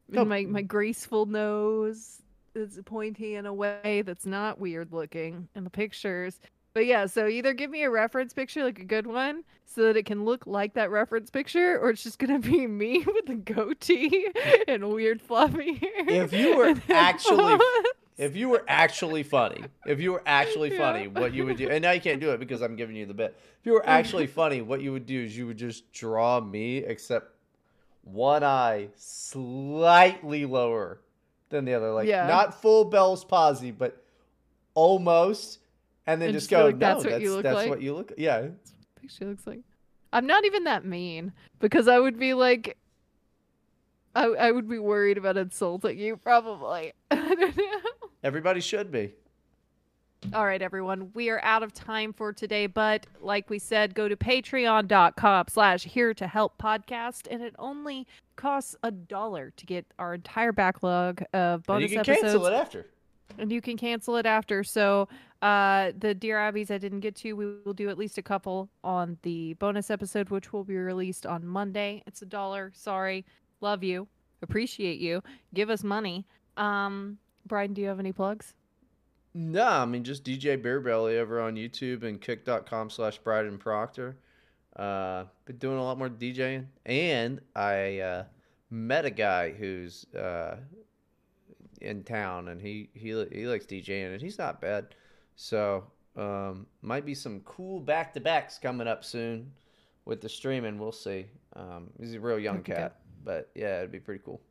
No. And oh. my my graceful nose is pointy in a way that's not weird looking in the pictures. But yeah, so either give me a reference picture, like a good one, so that it can look like that reference picture, or it's just gonna be me with a goatee and weird fluffy hair. If you were actually If you were actually funny, if you were actually Yeah. funny, what you would do, and now you can't do it because I'm giving you the bit. If you were actually funny, what you would do is you would just draw me, except one eye slightly lower than the other, like Yeah. not full Bell's palsy, but almost, and then And just just go, like no, that's that's what you look that's like?" what you look. Yeah, picture looks like. I'm not even that mean because I would be like, I I would be worried about insulting you probably. I don't know. everybody should be. All right, everyone, we are out of time for today, but like we said, go to patreon.com slash here to help podcast, and it only costs a dollar to get our entire backlog of And bonus you can episodes cancel it after. and you can cancel it after. So, uh, the Dear Abbeys I didn't get to, we will do at least a couple on the bonus episode, which will be released on Monday. It's a dollar. Sorry, love you, appreciate you. Give us money. Um, Brian, do you have any plugs? No, I mean just DJ Beer Belly over on YouTube and kick.com slash Bryden Proctor. Uh been doing a lot more DJing. And I uh met a guy who's uh in town and he he he likes DJing and he's not bad. So um might be some cool back to backs coming up soon with the streaming. We'll see. Um he's a real young cat. But yeah, it'd be pretty cool.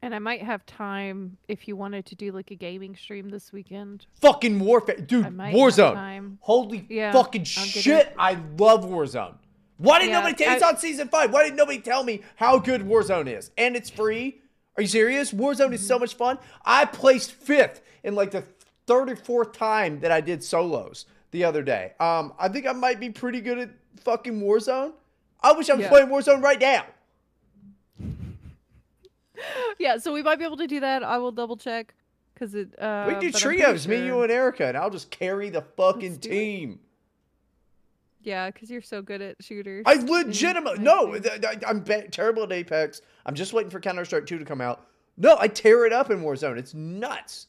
And I might have time if you wanted to do like a gaming stream this weekend. Fucking Warfare dude, I Warzone. Holy Yeah, fucking get shit! it. I love Warzone. Why didn't Yeah, nobody tell? It's on season five. Why didn't nobody tell me how good Warzone is? And it's free. Are you serious? Warzone is Mm-hmm. so much fun. I placed fifth in like the third or fourth time that I did solos the other day. Um, I think I might be pretty good at fucking Warzone. I wish I was Yeah. playing Warzone right now. Yeah, so we might be able to do that. I will double check because it. Uh, we do trios, me, you, and Erica, and I'll just carry the fucking Let's it. team. Yeah, because you're so good at shooters. I legitimately no. think- th- th- I'm terrible at Apex. I'm just waiting for Counter Strike 2 to come out. No, I tear it up in Warzone. It's nuts.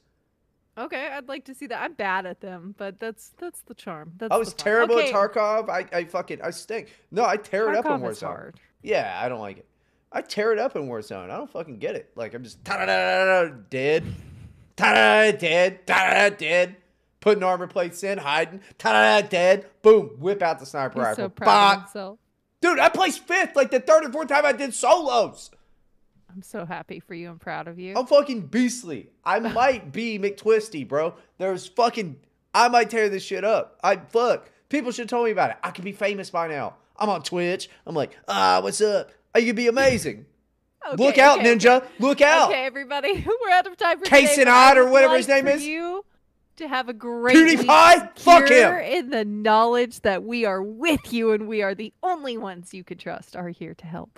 Okay, I'd like to see that. I'm bad at them, but that's that's the charm. That's I was terrible okay, at Tarkov. I, I fucking I stink. No, I tear it up in Tarkov Warzone. hard. Yeah, I don't like it. I tear it up in Warzone. I don't fucking get it. Like I'm just ta-da-da-da-da, dead, ta-da dead, ta-da dead. Putting armor plates in, hiding, ta-da dead. Boom, whip out the sniper He's rifle. so proud of himself. Dude, I placed fifth like the third or fourth time I did solos. I'm so happy for you I'm proud of you. I'm fucking beastly. I might be McTwisty, bro. There's fucking. I might tear this shit up. I fuck. People should have told me about it. I could be famous by now. I'm on Twitch. I'm like, ah, what's up? I could be amazing. Okay, Look out, okay, Ninja! Look out! Okay, everybody, we're out of time for Case today. and Odd or whatever like his name is. You to have a great PewDiePie? Fuck him. In the knowledge that we are with you and we are the only ones you can trust are here to help.